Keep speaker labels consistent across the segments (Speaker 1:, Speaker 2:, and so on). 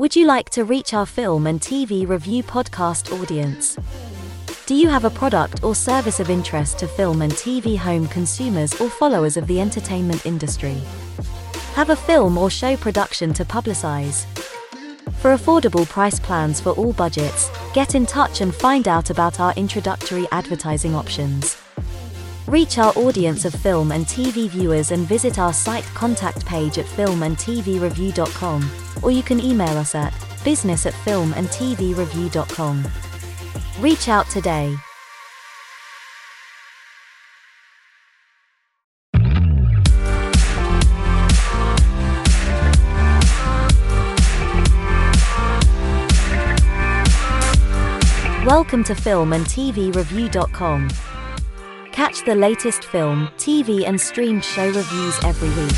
Speaker 1: Would you like to reach our film and TV review podcast audience? Do you have a product or service of interest to film and TV home consumers or followers of the entertainment industry? Have a film or show production to publicize? For affordable price plans for all budgets, get in touch and find out about our introductory advertising options. Reach our audience of film and TV viewers and visit our site contact page at filmandtvreview.com, or you can email us at business at filmandtvreview.com. Reach out today. Welcome to Film and TV Review.com. Catch the latest film, TV, and streamed show reviews every week.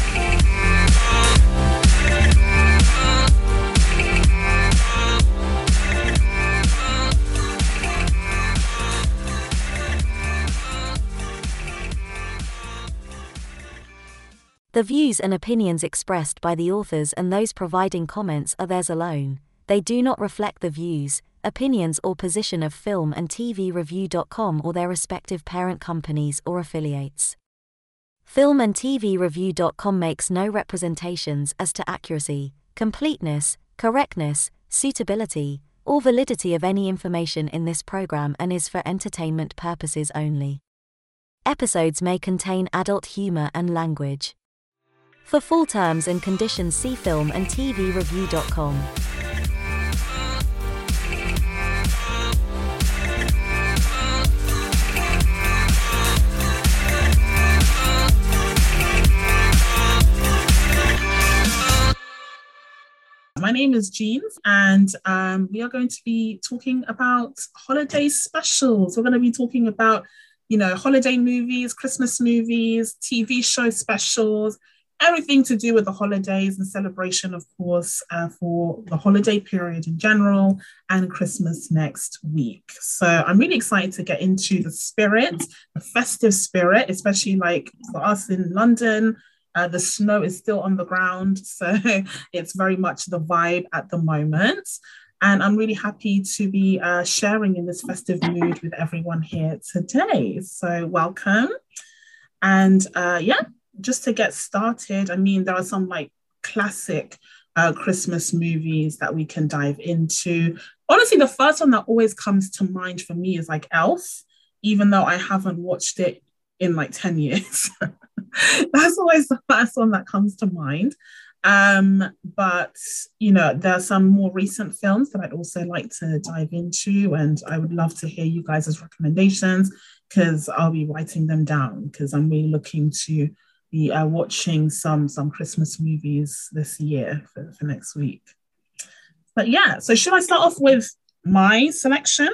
Speaker 1: The views and opinions expressed by the authors and those providing comments are theirs alone. They do not reflect the views, opinions, or position of Film and TV Review.com or their respective parent companies or affiliates. Film and TV Review.com makes no representations as to accuracy, completeness, correctness, suitability, or validity of any information in this program and is for entertainment purposes only. Episodes may contain adult humor and language. For full terms and conditions, see film
Speaker 2: name is Jean, and um, we are going to be talking about holiday specials. We're going to be talking about, you know, holiday movies, Christmas movies, TV show specials, everything to do with the holidays and celebration, of course, uh, for the holiday period in general and Christmas next week. So I'm really excited to get into the spirit, the festive spirit, especially like for us in London. Uh, the snow is still on the ground, so it's very much the vibe at the moment. And I'm really happy to be uh, sharing in this festive mood with everyone here today. So, welcome. And uh, yeah, just to get started, I mean, there are some like classic uh, Christmas movies that we can dive into. Honestly, the first one that always comes to mind for me is like Elf, even though I haven't watched it in like 10 years. That's always the first one that comes to mind. Um, but you know, there are some more recent films that I'd also like to dive into, and I would love to hear you guys' recommendations because I'll be writing them down because I'm really looking to be uh, watching some some Christmas movies this year for, for next week. But yeah, so should I start off with my selection?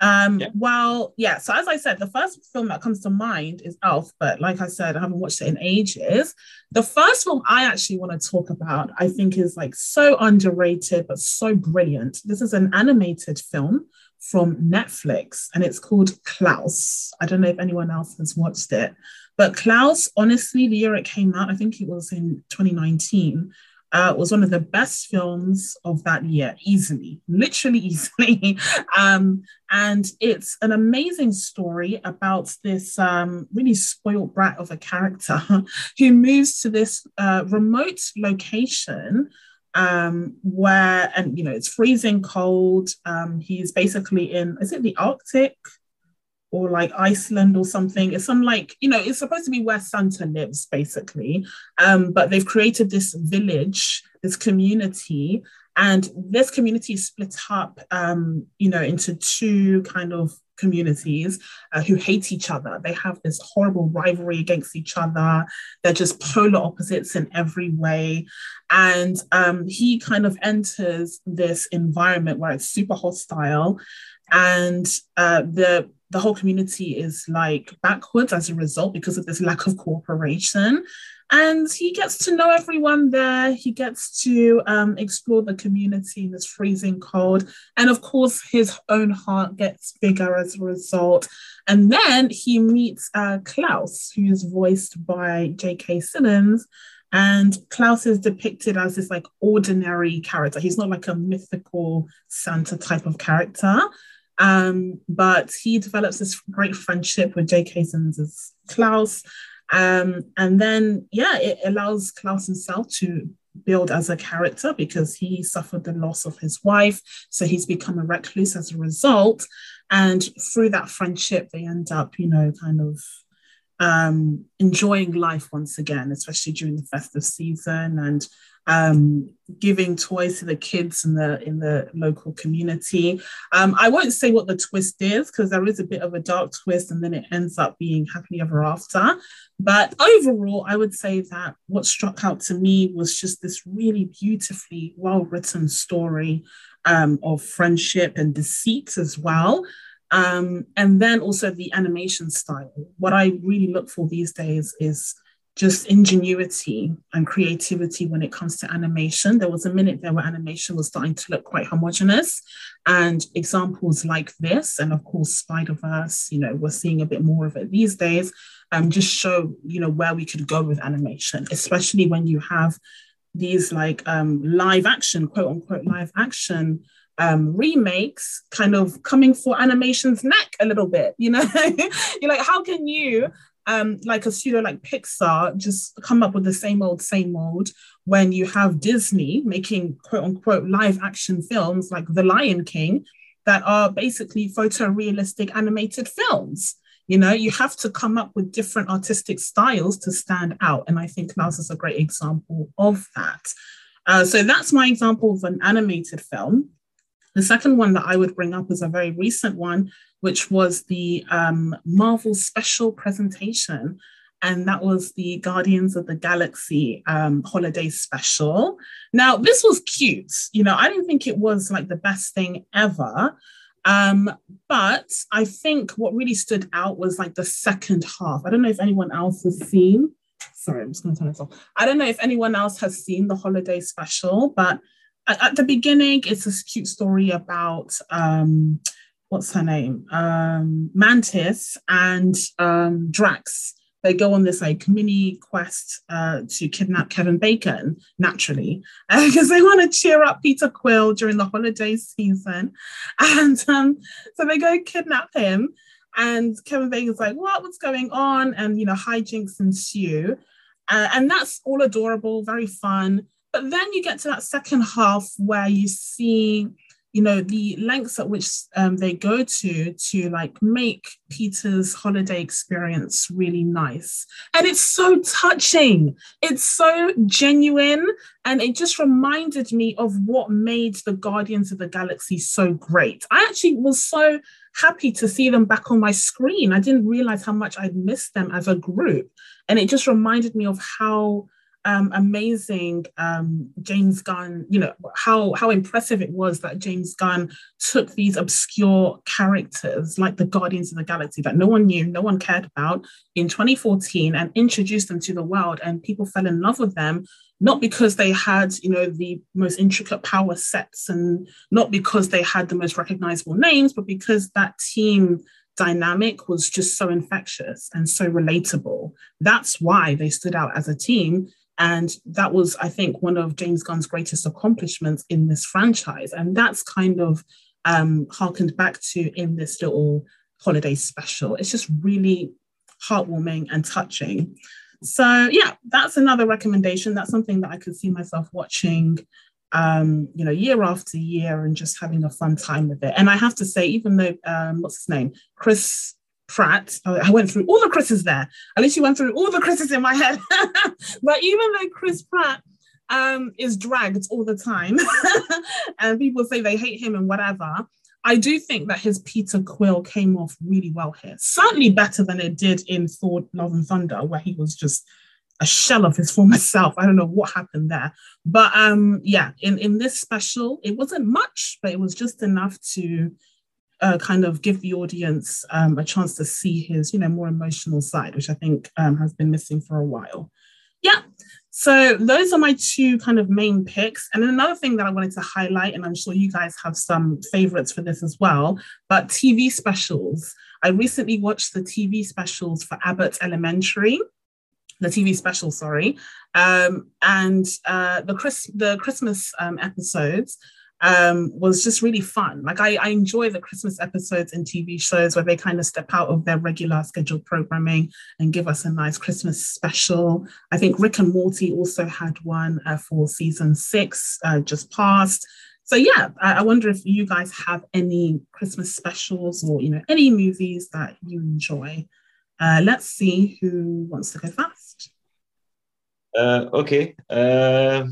Speaker 2: Um, yeah. Well, yeah. So as I said, the first film that comes to mind is Elf, but like I said, I haven't watched it in ages. The first film I actually want to talk about, I think, is like so underrated but so brilliant. This is an animated film from Netflix, and it's called Klaus. I don't know if anyone else has watched it, but Klaus, honestly, the year it came out, I think it was in 2019, uh, was one of the best films of that year, easily, literally easily. um, and it's an amazing story about this um, really spoiled brat of a character who moves to this uh, remote location um, where, and you know, it's freezing cold. Um, he's basically in, is it the Arctic? Or like Iceland or something. It's some like, you know, it's supposed to be where Santa lives, basically. Um, but they've created this village, this community, and this community is split up, um, you know, into two kind of communities uh, who hate each other. They have this horrible rivalry against each other. They're just polar opposites in every way. And um, he kind of enters this environment where it's super hostile. And uh, the the whole community is like backwards as a result because of this lack of cooperation. And he gets to know everyone there. He gets to um, explore the community in this freezing cold. And of course, his own heart gets bigger as a result. And then he meets uh, Klaus, who is voiced by J.K. Simmons. And Klaus is depicted as this like ordinary character. He's not like a mythical Santa type of character. Um, but he develops this great friendship with J.K. Simmons' Klaus. Um, and then, yeah, it allows Klaus himself to build as a character because he suffered the loss of his wife. So he's become a recluse as a result. And through that friendship, they end up, you know, kind of um, enjoying life once again, especially during the festive season and um, giving toys to the kids in the in the local community. Um, I won't say what the twist is because there is a bit of a dark twist, and then it ends up being happily ever after. But overall, I would say that what struck out to me was just this really beautifully well written story um, of friendship and deceit as well. Um, and then also the animation style. What I really look for these days is just ingenuity and creativity when it comes to animation. There was a minute there where animation was starting to look quite homogenous, and examples like this, and of course Spider Verse. You know, we're seeing a bit more of it these days. Um, just show you know where we could go with animation, especially when you have these like um, live action, quote unquote, live action um, remakes kind of coming for animation's neck a little bit. You know, you're like, how can you, um, like a studio like Pixar, just come up with the same old, same old when you have Disney making quote unquote live action films like The Lion King that are basically photorealistic animated films? You know, you have to come up with different artistic styles to stand out. And I think Klaus is a great example of that. Uh, so that's my example of an animated film. The second one that I would bring up is a very recent one, which was the um, Marvel special presentation. And that was the Guardians of the Galaxy um, holiday special. Now, this was cute. You know, I didn't think it was like the best thing ever. Um, but I think what really stood out was like the second half. I don't know if anyone else has seen. Sorry, I'm just going to turn this off. I don't know if anyone else has seen the holiday special, but at the beginning, it's this cute story about um, what's her name, um, Mantis and um, Drax. They go on this like mini quest uh, to kidnap Kevin Bacon naturally because uh, they want to cheer up Peter Quill during the holiday season, and um, so they go kidnap him. And Kevin Bacon's like, "What? What's going on?" And you know, hijinks ensue, uh, and that's all adorable, very fun. But then you get to that second half where you see, you know, the lengths at which um, they go to to like make Peter's holiday experience really nice. And it's so touching. It's so genuine. And it just reminded me of what made the Guardians of the Galaxy so great. I actually was so happy to see them back on my screen. I didn't realize how much I'd missed them as a group. And it just reminded me of how um, amazing um, James Gunn, you know, how, how impressive it was that James Gunn took these obscure characters like the Guardians of the Galaxy that no one knew, no one cared about in 2014 and introduced them to the world. And people fell in love with them not because they had you know the most intricate power sets and not because they had the most recognizable names but because that team dynamic was just so infectious and so relatable. That's why they stood out as a team and that was, I think, one of James Gunn's greatest accomplishments in this franchise. And that's kind of um, harkened back to in this little holiday special. It's just really heartwarming and touching. So yeah, that's another recommendation. That's something that I could see myself watching, um, you know, year after year and just having a fun time with it. And I have to say, even though um, what's his name, Chris Pratt. I went through all the Chris's there. At least you went through all the Chris's in my head. but even though Chris Pratt um, is dragged all the time, and people say they hate him and whatever, I do think that his Peter Quill came off really well here. Certainly better than it did in Thor: Love and Thunder, where he was just a shell of his former self. I don't know what happened there, but um, yeah, in in this special, it wasn't much, but it was just enough to uh, kind of give the audience um, a chance to see his, you know, more emotional side, which I think um, has been missing for a while. Yeah. So those are my two kind of main picks. And then another thing that I wanted to highlight, and I'm sure you guys have some favorites for this as well, but TV specials. I recently watched the TV specials for Abbott Elementary. the TV special, sorry, um, and uh, the Chris the Christmas um, episodes um, was just really fun. Like I, I enjoy the Christmas episodes in TV shows where they kind of step out of their regular scheduled programming and give us a nice Christmas special. I think Rick and Morty also had one uh, for season six uh, just passed. So yeah, I, I wonder if you guys have any Christmas specials or you know any movies that you enjoy. Uh, let's see who wants to go first.
Speaker 3: Uh, okay. Uh,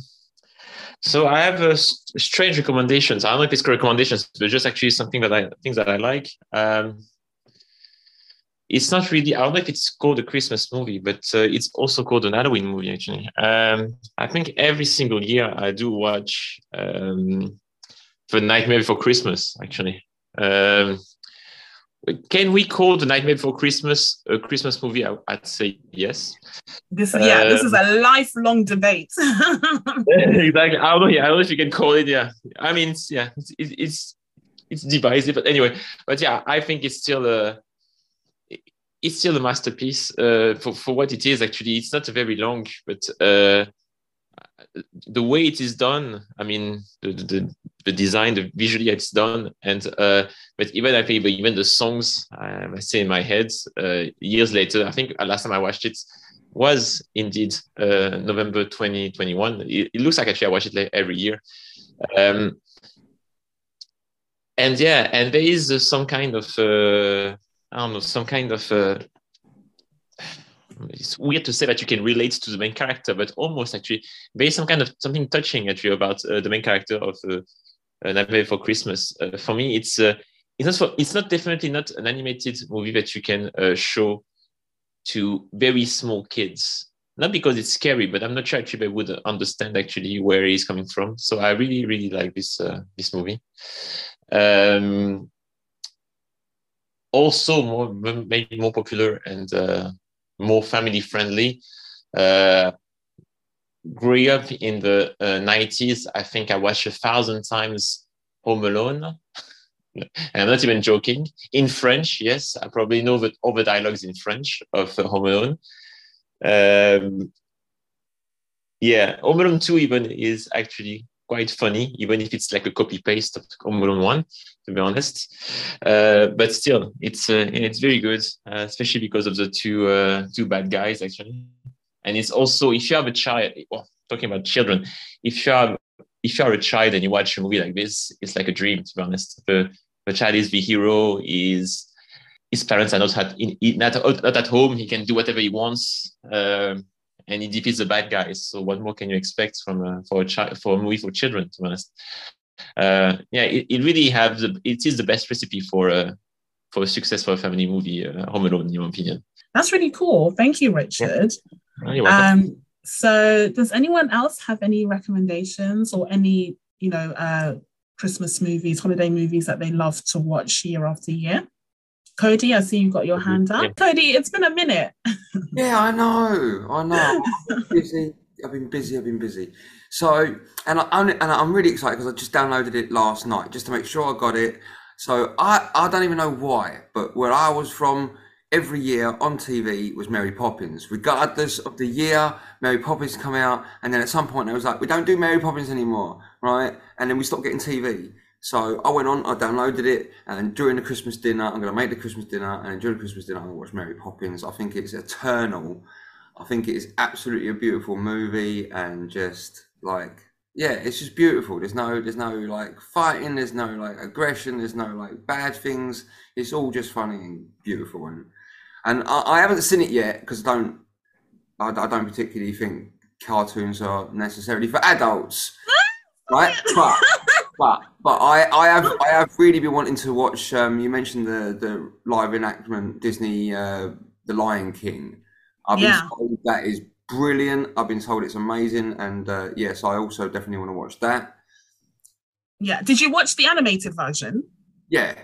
Speaker 3: so I have a strange recommendations. I don't know if it's recommendations, but just actually something that I things that I like. Um, it's not really. I don't know if it's called a Christmas movie, but uh, it's also called an Halloween movie. Actually, um, I think every single year I do watch um, The Nightmare Before Christmas. Actually, um, can we call the Nightmare Before Christmas a Christmas movie? I, would say yes.
Speaker 2: This yeah, uh, this is a lifelong debate.
Speaker 3: exactly. I don't know. Yeah, I don't know if you can call it. Yeah, I mean, yeah, it's, it's it's divisive, but anyway. But yeah, I think it's still a it's still a masterpiece uh, for for what it is. Actually, it's not very long, but uh, the way it is done, I mean, the, the, the design, the visually it's done, and uh, but even I think even the songs I say in my head uh, years later. I think last time I watched it was indeed uh, November 2021. It, it, looks like actually I watch it like every year. Um, and yeah, and there is uh, some kind of uh, I don't know, some kind of uh, it's weird to say that you can relate to the main character, but almost actually there is some kind of something touching actually about uh, the main character of uh, Nightmare for Christmas. Uh, for me, it's uh, it's not for, it's not definitely not an animated movie that you can uh, show to very small kids. Not because it's scary, but I'm not sure actually they would understand actually where he's coming from. So I really really like this uh, this movie. Um, also more maybe more popular and uh, more family friendly. Uh, grew up in the uh, 90s. I think I watched a thousand times Home Alone. I'm not even joking. In French, yes, I probably know the, all the dialogues in French of uh, Home Alone. Um, yeah, Home Alone 2 even is actually quite funny, even if it's like a copy paste of Home Alone 1, to be honest. Uh, but still, it's uh, it's very good, uh, especially because of the two uh, two bad guys actually. And it's also if you have a child, well, talking about children, if you have if you are a child and you watch a movie like this, it's like a dream. To be honest, the the child is the hero. Is his parents are not at in, not, not at home. He can do whatever he wants. Um, and he defeats the bad guys. So what more can you expect from a, for a child for a movie for children? To be honest, uh, yeah, it, it really have the it is the best recipe for a for a successful family movie, uh, Home Alone, in your opinion.
Speaker 2: That's really cool. Thank you, Richard. Yeah. Um, so, does anyone else have any recommendations or any you know uh, Christmas movies, holiday movies that they love to watch year after year? Cody, I see you've got your hand up. Yeah. Cody, it's been a minute.
Speaker 4: yeah, I know. I know. I've been busy. I've been busy. I've been busy. So, and I and I'm really excited because I just downloaded it last night just to make sure I got it. So I I don't even know why, but where I was from, every year on TV was Mary Poppins, regardless of the year. Mary Poppins come out, and then at some point it was like, we don't do Mary Poppins anymore, right? And then we stopped getting TV. So I went on, I downloaded it, and during the Christmas dinner, I'm going to make the Christmas dinner, and during the Christmas dinner, I'm going to watch Mary Poppins. I think it's eternal. I think it is absolutely a beautiful movie, and just like yeah, it's just beautiful. There's no, there's no like fighting. There's no like aggression. There's no like bad things. It's all just funny and beautiful. And and I, I haven't seen it yet because I don't, I, I, don't particularly think cartoons are necessarily for adults, right? But but but I, I have I have really been wanting to watch. Um, you mentioned the the live enactment Disney uh, The Lion King. I've been yeah. told that is brilliant. I've been told it's amazing, and uh, yes, I also definitely want to watch that.
Speaker 2: Yeah. Did you watch the animated version?
Speaker 4: Yeah.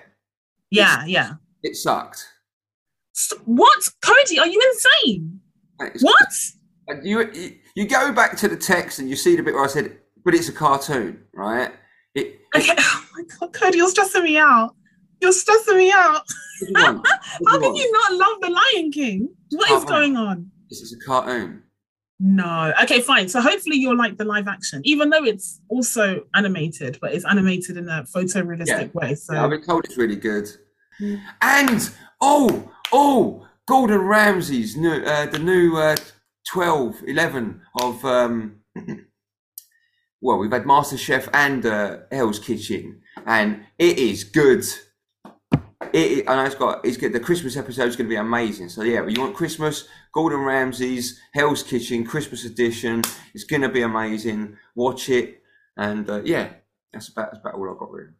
Speaker 2: Yeah, it's, yeah.
Speaker 4: It sucked.
Speaker 2: What, Cody? Are you insane? It's, what?
Speaker 4: You, you you go back to the text and you see the bit where I said, "But it's a cartoon, right?"
Speaker 2: It, okay. Oh my god, Cody, you're stressing me out. You're stressing me out. How can you not love the Lion King? What is going on?
Speaker 4: This is a cartoon.
Speaker 2: No. Okay, fine. So hopefully you'll like the live action, even though it's also animated, but it's animated in a photorealistic
Speaker 4: Yeah.
Speaker 2: way. So
Speaker 4: Yeah, I've been told it's really good. And oh, oh, Gordon Ramsay's new, uh, the new uh, 12, 11 of. Um, well, we've had Master Chef and uh, Hell's Kitchen, and it is good. It, I know it's got it's good. The Christmas episode is going to be amazing. So yeah, you want Christmas? Gordon Ramsay's Hell's Kitchen Christmas edition. It's going to be amazing. Watch it, and uh, yeah, that's about that's about all I got really.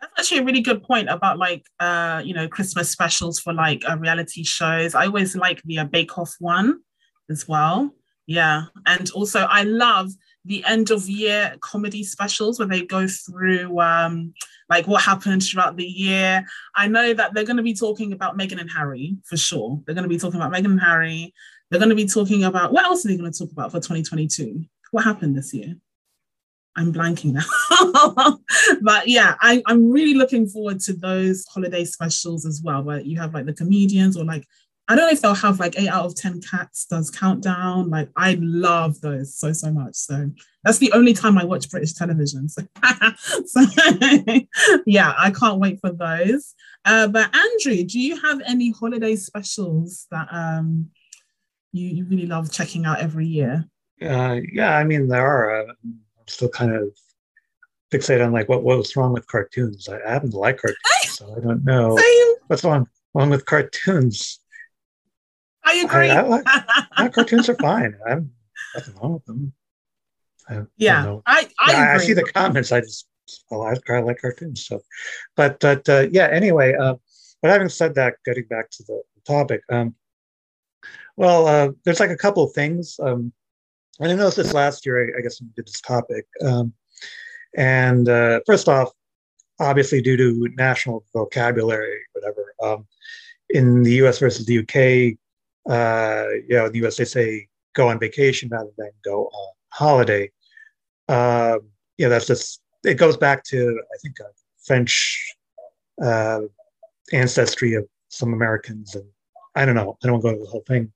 Speaker 2: That's actually a really good point about like uh you know Christmas specials for like uh, reality shows. I always like the uh, Bake Off one as well. Yeah, and also I love the end of year comedy specials where they go through um like what happened throughout the year. I know that they're going to be talking about Meghan and Harry for sure. They're going to be talking about Meghan and Harry. They're going to be talking about what else are they going to talk about for 2022? What happened this year? I'm blanking now. but yeah, I, I'm really looking forward to those holiday specials as well, where you have like the comedians or like, I don't know if they'll have like eight out of 10 cats does countdown. Like, I love those so, so much. So that's the only time I watch British television. So, so yeah, I can't wait for those. Uh, but Andrew, do you have any holiday specials that um, you, you really love checking out every year?
Speaker 5: Uh, yeah, I mean there are. Uh, I'm still kind of fixated on like what what's wrong with cartoons. I, I happen to like cartoons, so I don't know
Speaker 2: Same.
Speaker 5: what's wrong wrong with cartoons.
Speaker 2: I agree.
Speaker 5: I like- Yeah, cartoons are fine. I'm nothing wrong with them. I
Speaker 2: yeah. I, I,
Speaker 5: I, I see the comments. I just well, I, I like cartoons. So, but but uh, yeah. Anyway, uh, but having said that, getting back to the topic, um, well, uh, there's like a couple of things. Um, I noticed this last year. I, I guess we did this topic. Um, and uh, first off, obviously due to national vocabulary, whatever. Um, in the U.S. versus the U.K., uh, you know, in the U.S. they say go on vacation rather than go on holiday. Um, yeah, that's just it goes back to I think French uh, ancestry of some Americans, and I don't know. I don't go into the whole thing,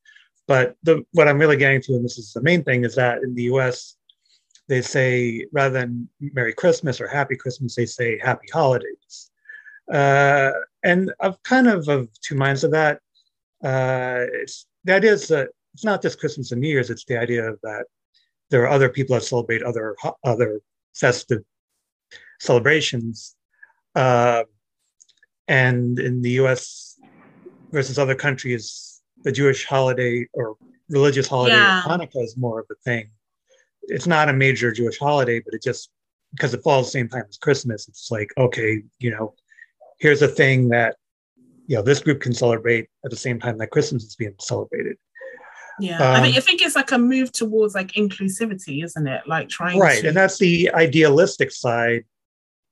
Speaker 5: but the what I'm really getting to, and this is the main thing, is that in the U.S. they say rather than Merry Christmas or Happy Christmas, they say Happy Holidays, uh, and I've kind of of two minds of that. Uh, it's the idea is that it's not just Christmas and New Year's; it's the idea that there are other people that celebrate other other festive celebrations, uh, and in the U.S. versus other countries, the Jewish holiday or religious holiday
Speaker 2: Yeah.
Speaker 5: Hanukkah is more of a thing. It's not a major Jewish holiday, but it just because it falls the same time as Christmas. It's like okay, you know, here's a thing that you know this group can celebrate at the same time that Christmas is being celebrated.
Speaker 2: Yeah, I, think,
Speaker 5: Um,
Speaker 2: I think it's like a move towards like inclusivity, isn't it? Like trying
Speaker 5: right
Speaker 2: to.
Speaker 5: and that's the idealistic side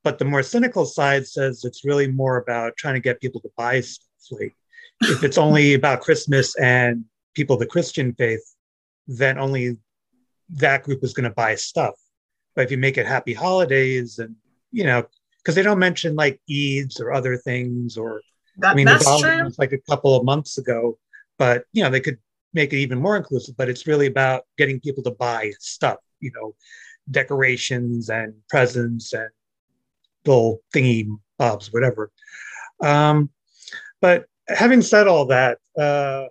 Speaker 5: but the more cynical side says it's really more about trying to get people to buy stuff like if it's only about christmas and people of the christian faith then only that group is going to buy stuff but if you make it happy holidays and you know because they don't mention like Eids or other things or
Speaker 2: that,
Speaker 5: I mean,
Speaker 2: that's true.
Speaker 5: was like a couple of months ago, but you know, they could make it even more inclusive. But it's really about getting people to buy stuff, you know, decorations and presents and little thingy bobs, whatever. Um, but having said all that, uh,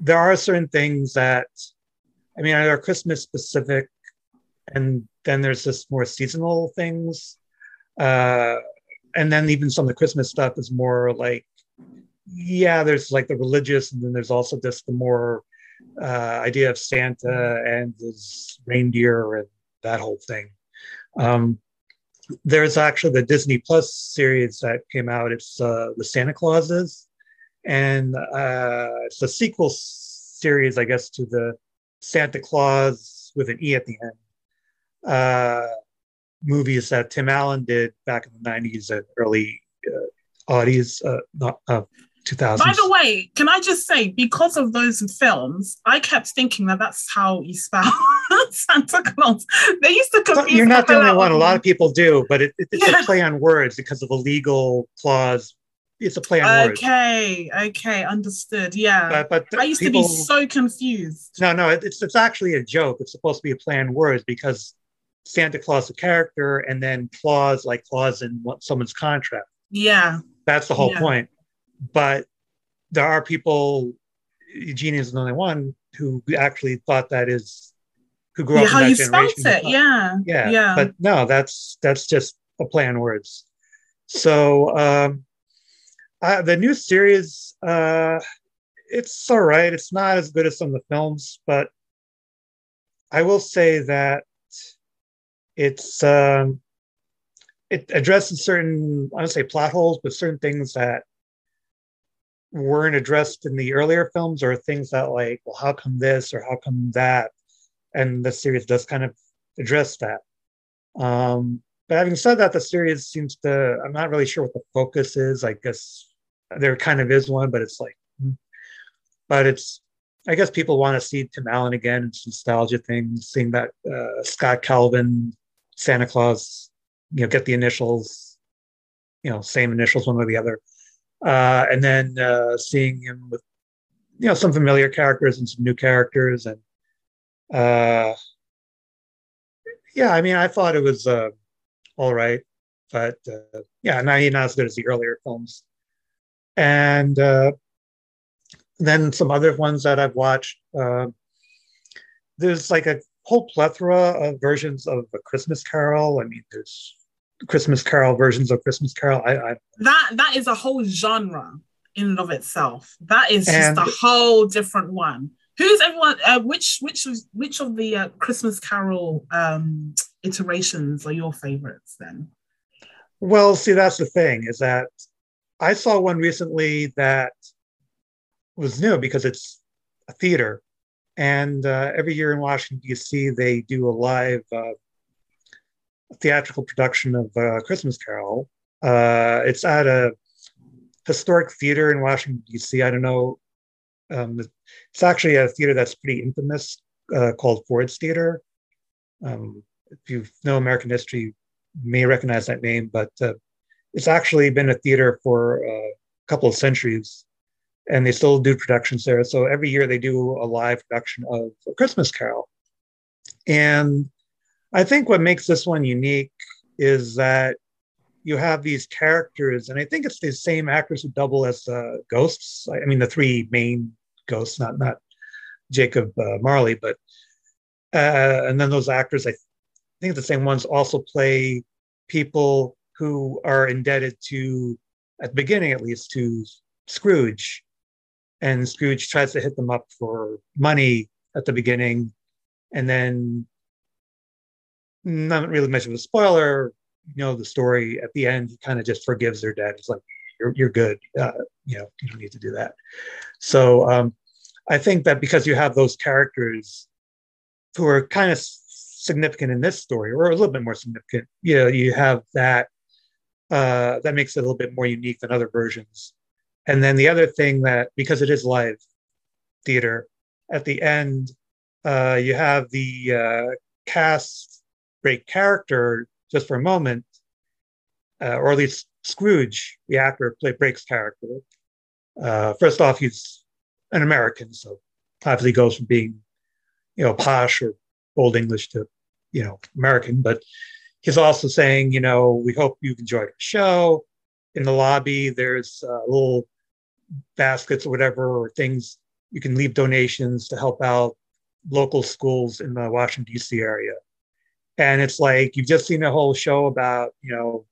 Speaker 5: there are certain things that, I mean, are Christmas specific, and then there's just more seasonal things. Uh, and then even some of the Christmas stuff is more like, yeah, there's like the religious, and then there's also just the more uh, idea of Santa and his reindeer and that whole thing. Um, there's actually the Disney Plus series that came out. It's uh, the Santa Clauses, and uh, it's a sequel series, I guess, to the Santa Claus with an E at the end. Uh, movies that Tim Allen did back in the 90s and early uh, aughties, uh, not, uh, 2000s.
Speaker 2: By the way, can I just say, because of those films, I kept thinking that that's how you spell Santa Claus. They used to confuse
Speaker 5: you're not the only one. A lot of people do, but it, it- it's
Speaker 2: Yeah.
Speaker 5: a play on words because of a legal clause it's a play on words.
Speaker 2: Okay, okay, understood. Yeah.
Speaker 5: But, but
Speaker 2: I used
Speaker 5: people-
Speaker 2: to be so confused.
Speaker 5: No, no, it- it's it's actually a joke. It's supposed to be a play on words because Santa Claus a character, and then clause like clause in what- someone's contract.
Speaker 2: Yeah.
Speaker 5: That's the whole
Speaker 2: Yeah.
Speaker 5: point. But there are people. Eugenie is the only one who actually thought that is who grew
Speaker 2: yeah
Speaker 5: up.
Speaker 2: how
Speaker 5: that
Speaker 2: you spelt it. Yeah.
Speaker 5: yeah
Speaker 2: Yeah.
Speaker 5: but no that's that's just a play on words so um uh, the new series uh it's all right it's not as good as some of the films but i will say that it's um it addresses certain i don't say plot holes but certain things that weren't addressed in the earlier films or things that like well how come this or how come that and the series does kind of address that um, but having said that, the series seems to, I'm not really sure what the focus is. I guess there kind of is one, but it's like, hmm. but it's, I guess people want to see Tim Allen again. It's nostalgia thing, seeing that uh, Scott Calvin, Santa Claus, you know, get the initials, you know, same initials, one or the other. Uh, and then uh, seeing him with, you know, some familiar characters and some new characters. And uh, yeah, I mean, I thought it was uh, all right, but uh, yeah, not, not as good as the earlier films. And uh, then some other ones that I've watched. Uh, there's like a whole plethora of versions of a Christmas Carol. I mean, there's Christmas Carol versions of Christmas Carol. I, I
Speaker 2: that that is a whole genre in and of itself. That is just a whole different one. Who's everyone? Uh, which which which of the uh, Christmas Carol um, iterations are your favorites? Then
Speaker 5: Well, see, that's the thing is that I saw one recently that was new because it's a theater. And uh, every year in Washington, D.C., they do a live uh, theatrical production of uh, Christmas Carol. Uh, it's at a historic theater in Washington, D.C. I don't know. Um, it's actually a theater that's pretty infamous uh, called Ford's Theater. Um, if you know American history, you may recognize that name, but uh, it's actually been a theater for a couple of centuries, and they still do productions there. So every year they do a live production of A Christmas Carol, and I think what makes this one unique is that you have these characters, and I think it's the same actors who double as uh, ghosts. I mean, the three main ghosts, not not Jacob uh, Marley, but uh, and then those actors, I think the same ones also play people who are indebted to, at the beginning at least, to Scrooge. And Scrooge tries to hit them up for money at the beginning. And then, not really much of a spoiler, you know, the story at the end, he kind of just forgives their debt. He's like, you're, you're good. Uh, you know, you don't need to do that. So um, I think that because you have those characters who are kind of significant in this story, or a little bit more significant. You know, you have that uh, that makes it a little bit more unique than other versions. And then the other thing that because it is live theater, at the end uh, you have the uh, cast break character just for a moment, uh, or at least Scrooge, the actor, play breaks character. Uh, first off, he's an American, so obviously goes from being, you know, posh or old English to, you know, American. But he's also saying, you know, we hope you've enjoyed our show. In the lobby, there's a little baskets or whatever, or things you can leave donations to help out local schools in the Washington D.C. area. And it's like you've just seen a whole show about, you know,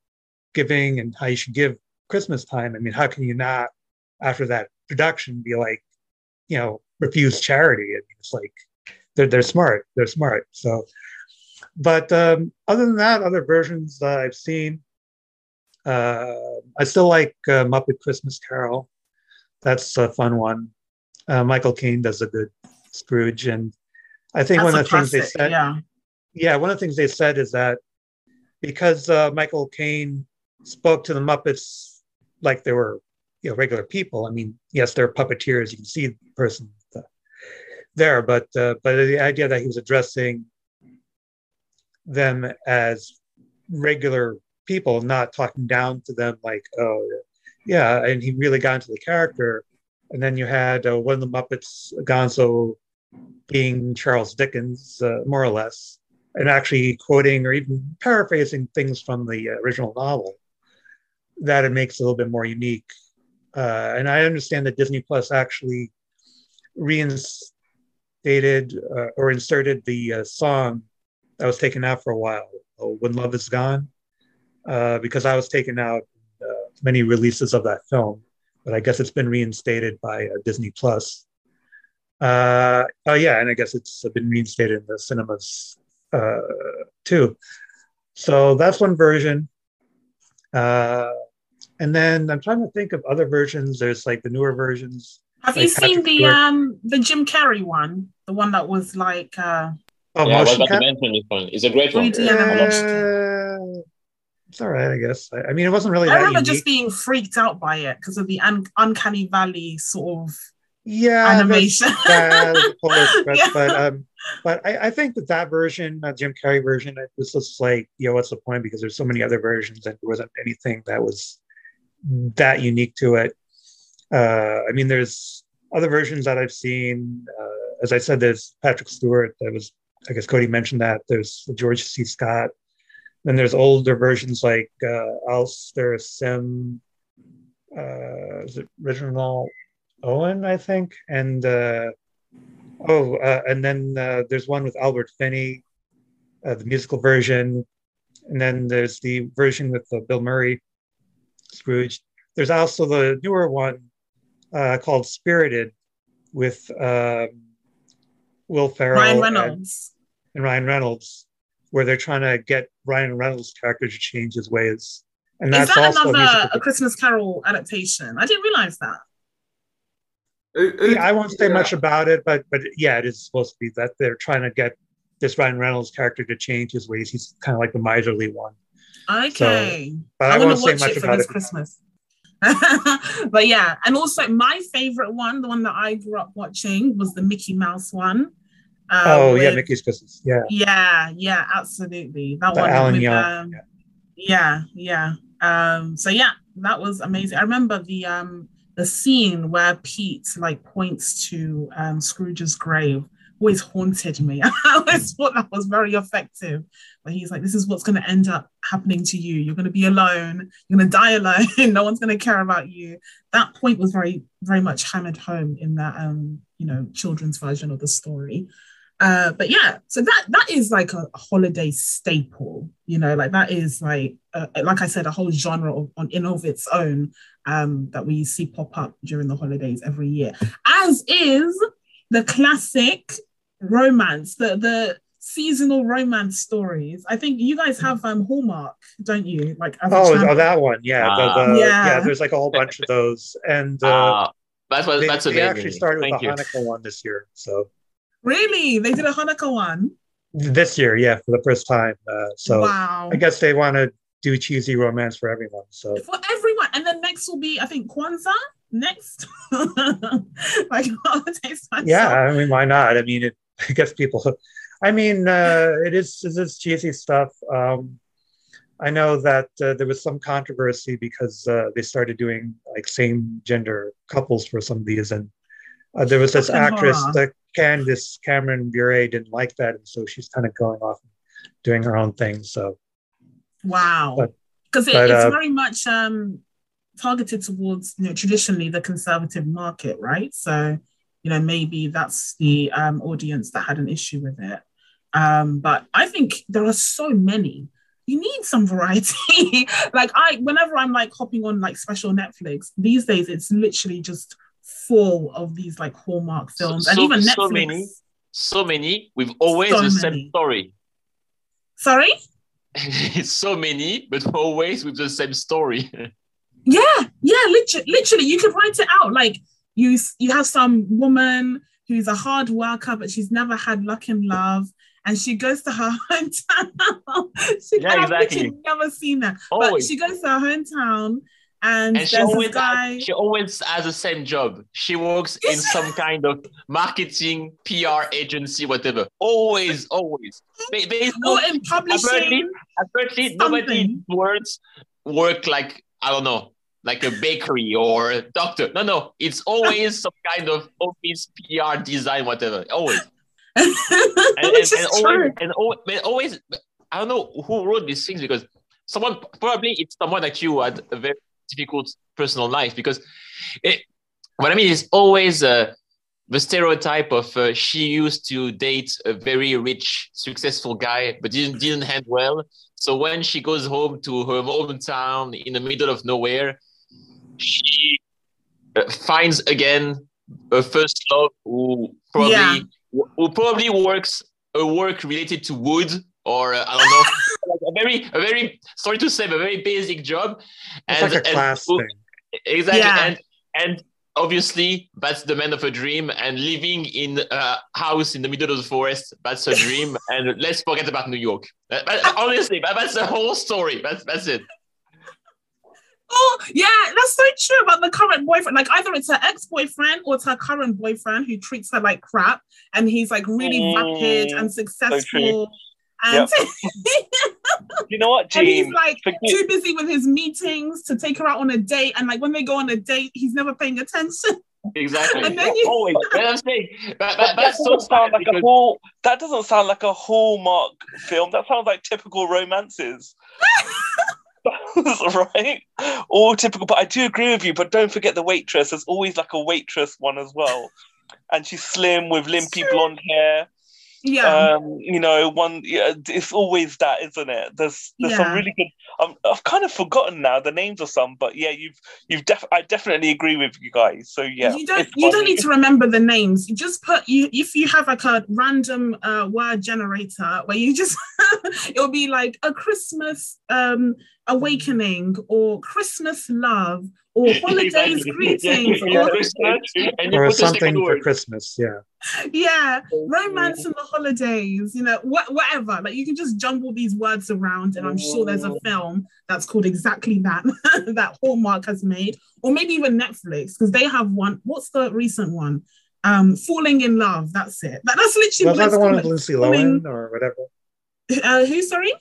Speaker 5: giving and how you should give Christmas time. I mean, how can you not, after that production, be like, you know, refuse charity? I mean, it's like they're they're smart. They're smart. So, but um, other than that, other versions that I've seen. Uh, I still like uh, Muppet Christmas Carol. That's a fun one. Uh, Michael Caine does a good Scrooge, and I think
Speaker 2: That's
Speaker 5: one of the things they said
Speaker 2: yeah.
Speaker 5: yeah, one of the things they said is that because uh, Michael Caine spoke to the Muppets like they were, you know, regular people. I mean, yes, they're puppeteers. You can see the person there, but uh, but the idea that he was addressing them as regular people, not talking down to them like, oh, yeah, and he really got into the character. And then you had uh, one of the Muppets, Gonzo, being Charles Dickens, uh, more or less, and actually quoting or even paraphrasing things from the original novel. That it makes it a little bit more unique. Uh, and I understand that Disney Plus actually reinstated uh, or inserted the uh, song that was taken out for a while, uh, "When Love Is Gone," because I was taken out many releases of that film, but I guess it's been reinstated by uh, Disney Plus. Uh, oh yeah, and I guess it's been reinstated in the cinemas uh, too. So that's one version. Uh, and then I'm trying to think of other versions. There's like the newer versions.
Speaker 2: Have
Speaker 5: like
Speaker 2: you seen
Speaker 5: Patrick
Speaker 2: the
Speaker 5: Stewart.
Speaker 2: um the Jim Carrey one? The one that was like uh
Speaker 5: Oh,
Speaker 3: yeah, I was
Speaker 5: motion
Speaker 3: about to mention this one. It's a great one.
Speaker 2: 3D animation.
Speaker 5: Uh, it's all right, I guess. I, I mean, it wasn't really
Speaker 2: I remember
Speaker 5: unique.
Speaker 2: just being freaked out by it because of the un- uncanny valley sort of
Speaker 5: yeah,
Speaker 2: animation.
Speaker 5: Polar Express,
Speaker 2: Yeah.
Speaker 5: but um, but I, I think that that version, uh, Jim Carrey version, it was just like, you know, what's the point? Because there's so many other versions, and there wasn't anything that was that unique to it. Uh, I mean, there's other versions that I've seen. Uh, as I said, there's Patrick Stewart. That was, I guess, Cody mentioned that. There's George C. Scott. Then there's older versions like uh, Alastair Sim, uh, is it Reginald Owen, I think, and uh, oh, uh, and then uh, there's one with Albert Finney, uh, the musical version, and then there's the version with uh, Bill Murray, Scrooge. There's also the newer one uh, called Spirited with um, Will Ferrell
Speaker 2: Ryan
Speaker 5: and-
Speaker 2: Reynolds.
Speaker 5: and Ryan Reynolds, where they're trying to get Ryan Reynolds' character to change his ways. And
Speaker 2: Is
Speaker 5: that's
Speaker 2: that
Speaker 5: also a
Speaker 2: another
Speaker 5: musical.
Speaker 2: a Christmas Carol adaptation? I didn't realize that.
Speaker 4: Who- who-
Speaker 5: Yeah, I won't say
Speaker 4: yeah.
Speaker 5: much about it, but but yeah, it is supposed to be that they're trying to get this Ryan Reynolds character to change his ways. He's kind of like the miserly one.
Speaker 2: Okay.
Speaker 5: But
Speaker 2: I
Speaker 5: I,
Speaker 2: want
Speaker 5: won't
Speaker 2: to
Speaker 5: say
Speaker 2: watch
Speaker 5: much
Speaker 2: it for
Speaker 5: about
Speaker 2: this
Speaker 5: it.
Speaker 2: Christmas. but yeah, and also my favorite one, the one that I grew up watching, was the Mickey Mouse one. Uh,
Speaker 5: Oh yeah,
Speaker 2: with-
Speaker 5: Mickey's Christmas. Yeah,
Speaker 2: Yeah, yeah, absolutely. That
Speaker 5: The
Speaker 2: one
Speaker 5: Alan
Speaker 2: with,
Speaker 5: Young,
Speaker 2: um, yeah, yeah. Um, so yeah, that was amazing. I remember the um the scene where Pete like points to um Scrooge's grave always haunted me. I always thought that was very effective. But he's like, this is what's gonna end up happening to you. You're gonna be alone, you're gonna die alone, no one's gonna care about you. That point was very, very much hammered home in that um, you know, children's version of the story. Uh, but yeah, so that that is like a holiday staple, you know, like that is like uh, like I said, a whole genre of, on in of its own um, that we see pop up during the holidays every year. As is the classic romance, the the seasonal romance stories. I think you guys have um Hallmark, don't you? Like as
Speaker 5: Oh, oh, that one. Yeah,
Speaker 3: Ah.
Speaker 5: the, the,
Speaker 2: Yeah.
Speaker 5: yeah. There's like a whole bunch of those, and uh,
Speaker 3: Ah, that was
Speaker 5: they,
Speaker 3: that's
Speaker 5: they
Speaker 3: amazing.
Speaker 5: actually started with
Speaker 3: Thank
Speaker 5: the
Speaker 3: you.
Speaker 5: Hanukkah one this year. So
Speaker 2: really they did a Hanukkah one.
Speaker 5: this year, yeah, for the first time. Uh, so
Speaker 2: wow.
Speaker 5: I guess they want to do cheesy romance for everyone. So
Speaker 2: for everyone. And then next will be, I think, Kwanzaa next. like
Speaker 5: yeah, I mean, why not? I mean, it I guess people. I mean, uh, it is it is cheesy stuff. Um, I know that uh, there was some controversy because uh, they started doing like same gender couples for some of these, and uh, there was this actress, that Candace Cameron Bure, didn't like that, and so she's kind of going off and doing her own thing. So
Speaker 2: Wow. Because it, it's
Speaker 5: uh,
Speaker 2: very much um, targeted towards, you know, traditionally the conservative market, right? So, you know, maybe that's the um, audience that had an issue with it. Um, but I think there are so many. You need some variety. like I, whenever I'm like hopping on like special Netflix these days, it's literally just full of these like Hallmark
Speaker 3: So-
Speaker 2: films, and
Speaker 3: so-
Speaker 2: even Netflix.
Speaker 3: so many. So many with always
Speaker 2: So
Speaker 3: the same story.
Speaker 2: Sorry.
Speaker 3: it's so many, but always with the same story.
Speaker 2: Yeah, yeah, literally, literally, you could write it out. Like you, you have some woman who's a hard worker, but she's never had luck in love, and she goes to her hometown. she
Speaker 3: Yeah, exactly.
Speaker 2: never seen her, but she goes to her hometown, and,
Speaker 3: and she always
Speaker 2: guy.
Speaker 3: has, she always has the same job. She works in some kind of marketing, PR agency, whatever. Always, always. They, they
Speaker 2: or in
Speaker 3: apparently,
Speaker 2: publishing.
Speaker 3: apparently nobody
Speaker 2: something.
Speaker 3: words work like I don't know like a bakery or a doctor. No, no, it's always some kind of office PR design, whatever. Always. and, and,
Speaker 2: is
Speaker 3: and always, and always, I don't know who wrote these things because someone probably it's someone like you had a very difficult personal life because it, what I mean is always uh, the stereotype of uh, she used to date a very rich, successful guy, but didn't didn't end well. So when she goes home to her hometown in the middle of nowhere, she uh, finds again her first love who probably
Speaker 2: Yeah.
Speaker 3: who probably works a work related to wood or uh, I don't know, very a very sorry to say, but a very basic job.
Speaker 5: It's like a
Speaker 3: and
Speaker 5: class
Speaker 3: who-
Speaker 5: thing.
Speaker 3: Exactly.
Speaker 2: Yeah.
Speaker 3: And and obviously that's the man of a dream and living in a house in the middle of the forest, that's a dream. and let's forget about New York. That- that- honestly, that- that's the whole story. That's that's it.
Speaker 2: Oh, yeah, that's so true about the current boyfriend. Like either it's her ex-boyfriend or it's her current boyfriend who treats her like crap, and he's like really
Speaker 6: Mm,
Speaker 2: rapid and successful. And,
Speaker 6: You know what,
Speaker 2: and he's like
Speaker 6: Forget-
Speaker 2: too busy with his meetings to take her out on a date. And like when they go on a date, he's never paying attention.
Speaker 3: Exactly.
Speaker 2: And then you-
Speaker 3: Always. That's that, that,
Speaker 6: that doesn't sound
Speaker 3: sad
Speaker 6: like a
Speaker 3: because-
Speaker 6: whole. That doesn't sound like a hallmark film. That sounds like typical romances. right? All typical. But I do agree with you. But don't forget the waitress. There's always like a waitress one as well, and she's slim with limpy blonde hair.
Speaker 2: Yeah.
Speaker 6: Um, you know, one. Yeah, it's always that, isn't it? There's there's some really good. Um, I've kind of forgotten now the names of some, but yeah, you've you've def- I definitely agree with you guys. So yeah,
Speaker 2: you don't you don't need to remember the names. You just put you if you have like a random uh, word generator where you just it'll be like a Christmas um awakening or Christmas love or holidays greetings
Speaker 3: Yeah,
Speaker 2: or
Speaker 3: Christmas, and
Speaker 5: Or
Speaker 3: put the second
Speaker 5: something for. Christmas. Yeah.
Speaker 2: yeah romance in the holidays you know wha- whatever like you can just jumble these words around and i'm sure there's a film that's called exactly that that hallmark has made or maybe even netflix because they have one what's the recent one um falling in love that's it that, that's literally
Speaker 5: Was that
Speaker 2: let's
Speaker 5: the one
Speaker 2: call
Speaker 5: with
Speaker 2: it
Speaker 5: Lindsay
Speaker 2: Falling-
Speaker 5: Lohan or whatever?
Speaker 2: uh, who sorry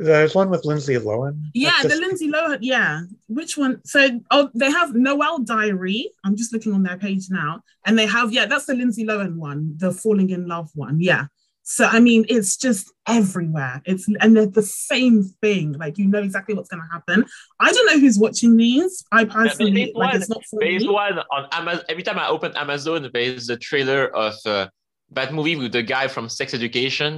Speaker 5: There's one with Lindsay Lohan.
Speaker 2: yeah
Speaker 5: That's
Speaker 2: the lindsay lohan yeah. Which one? So oh they have noel diary. I'm just looking on their page now. And they have yeah that's the lindsay lohan one the falling in love one yeah. So i mean it's just everywhere. It's and they're the same thing. Like you know exactly what's going to happen. I don't know who's watching these. I personally
Speaker 3: there's
Speaker 2: like
Speaker 3: one-
Speaker 2: it's not for
Speaker 3: There is
Speaker 2: me.
Speaker 3: one on Amazon. Every time I open Amazon, there is a trailer of uh, that movie with the guy from Sex Education,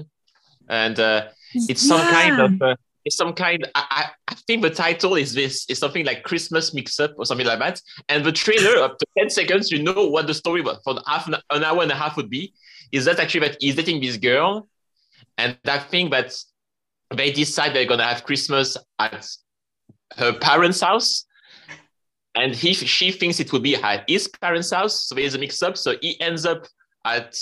Speaker 3: and uh, it's some kind of uh, it's some kind. I, I, think the title is this. It's something like Christmas mix up or something like that. And the trailer up to ten seconds, you know what the story was for half an, an hour and a half would be. Is that actually that he's dating this girl, and I think that they decide they're gonna have Christmas at her parents' house and he she thinks it would be at his parents' house. So there's a mix-up. So he ends up at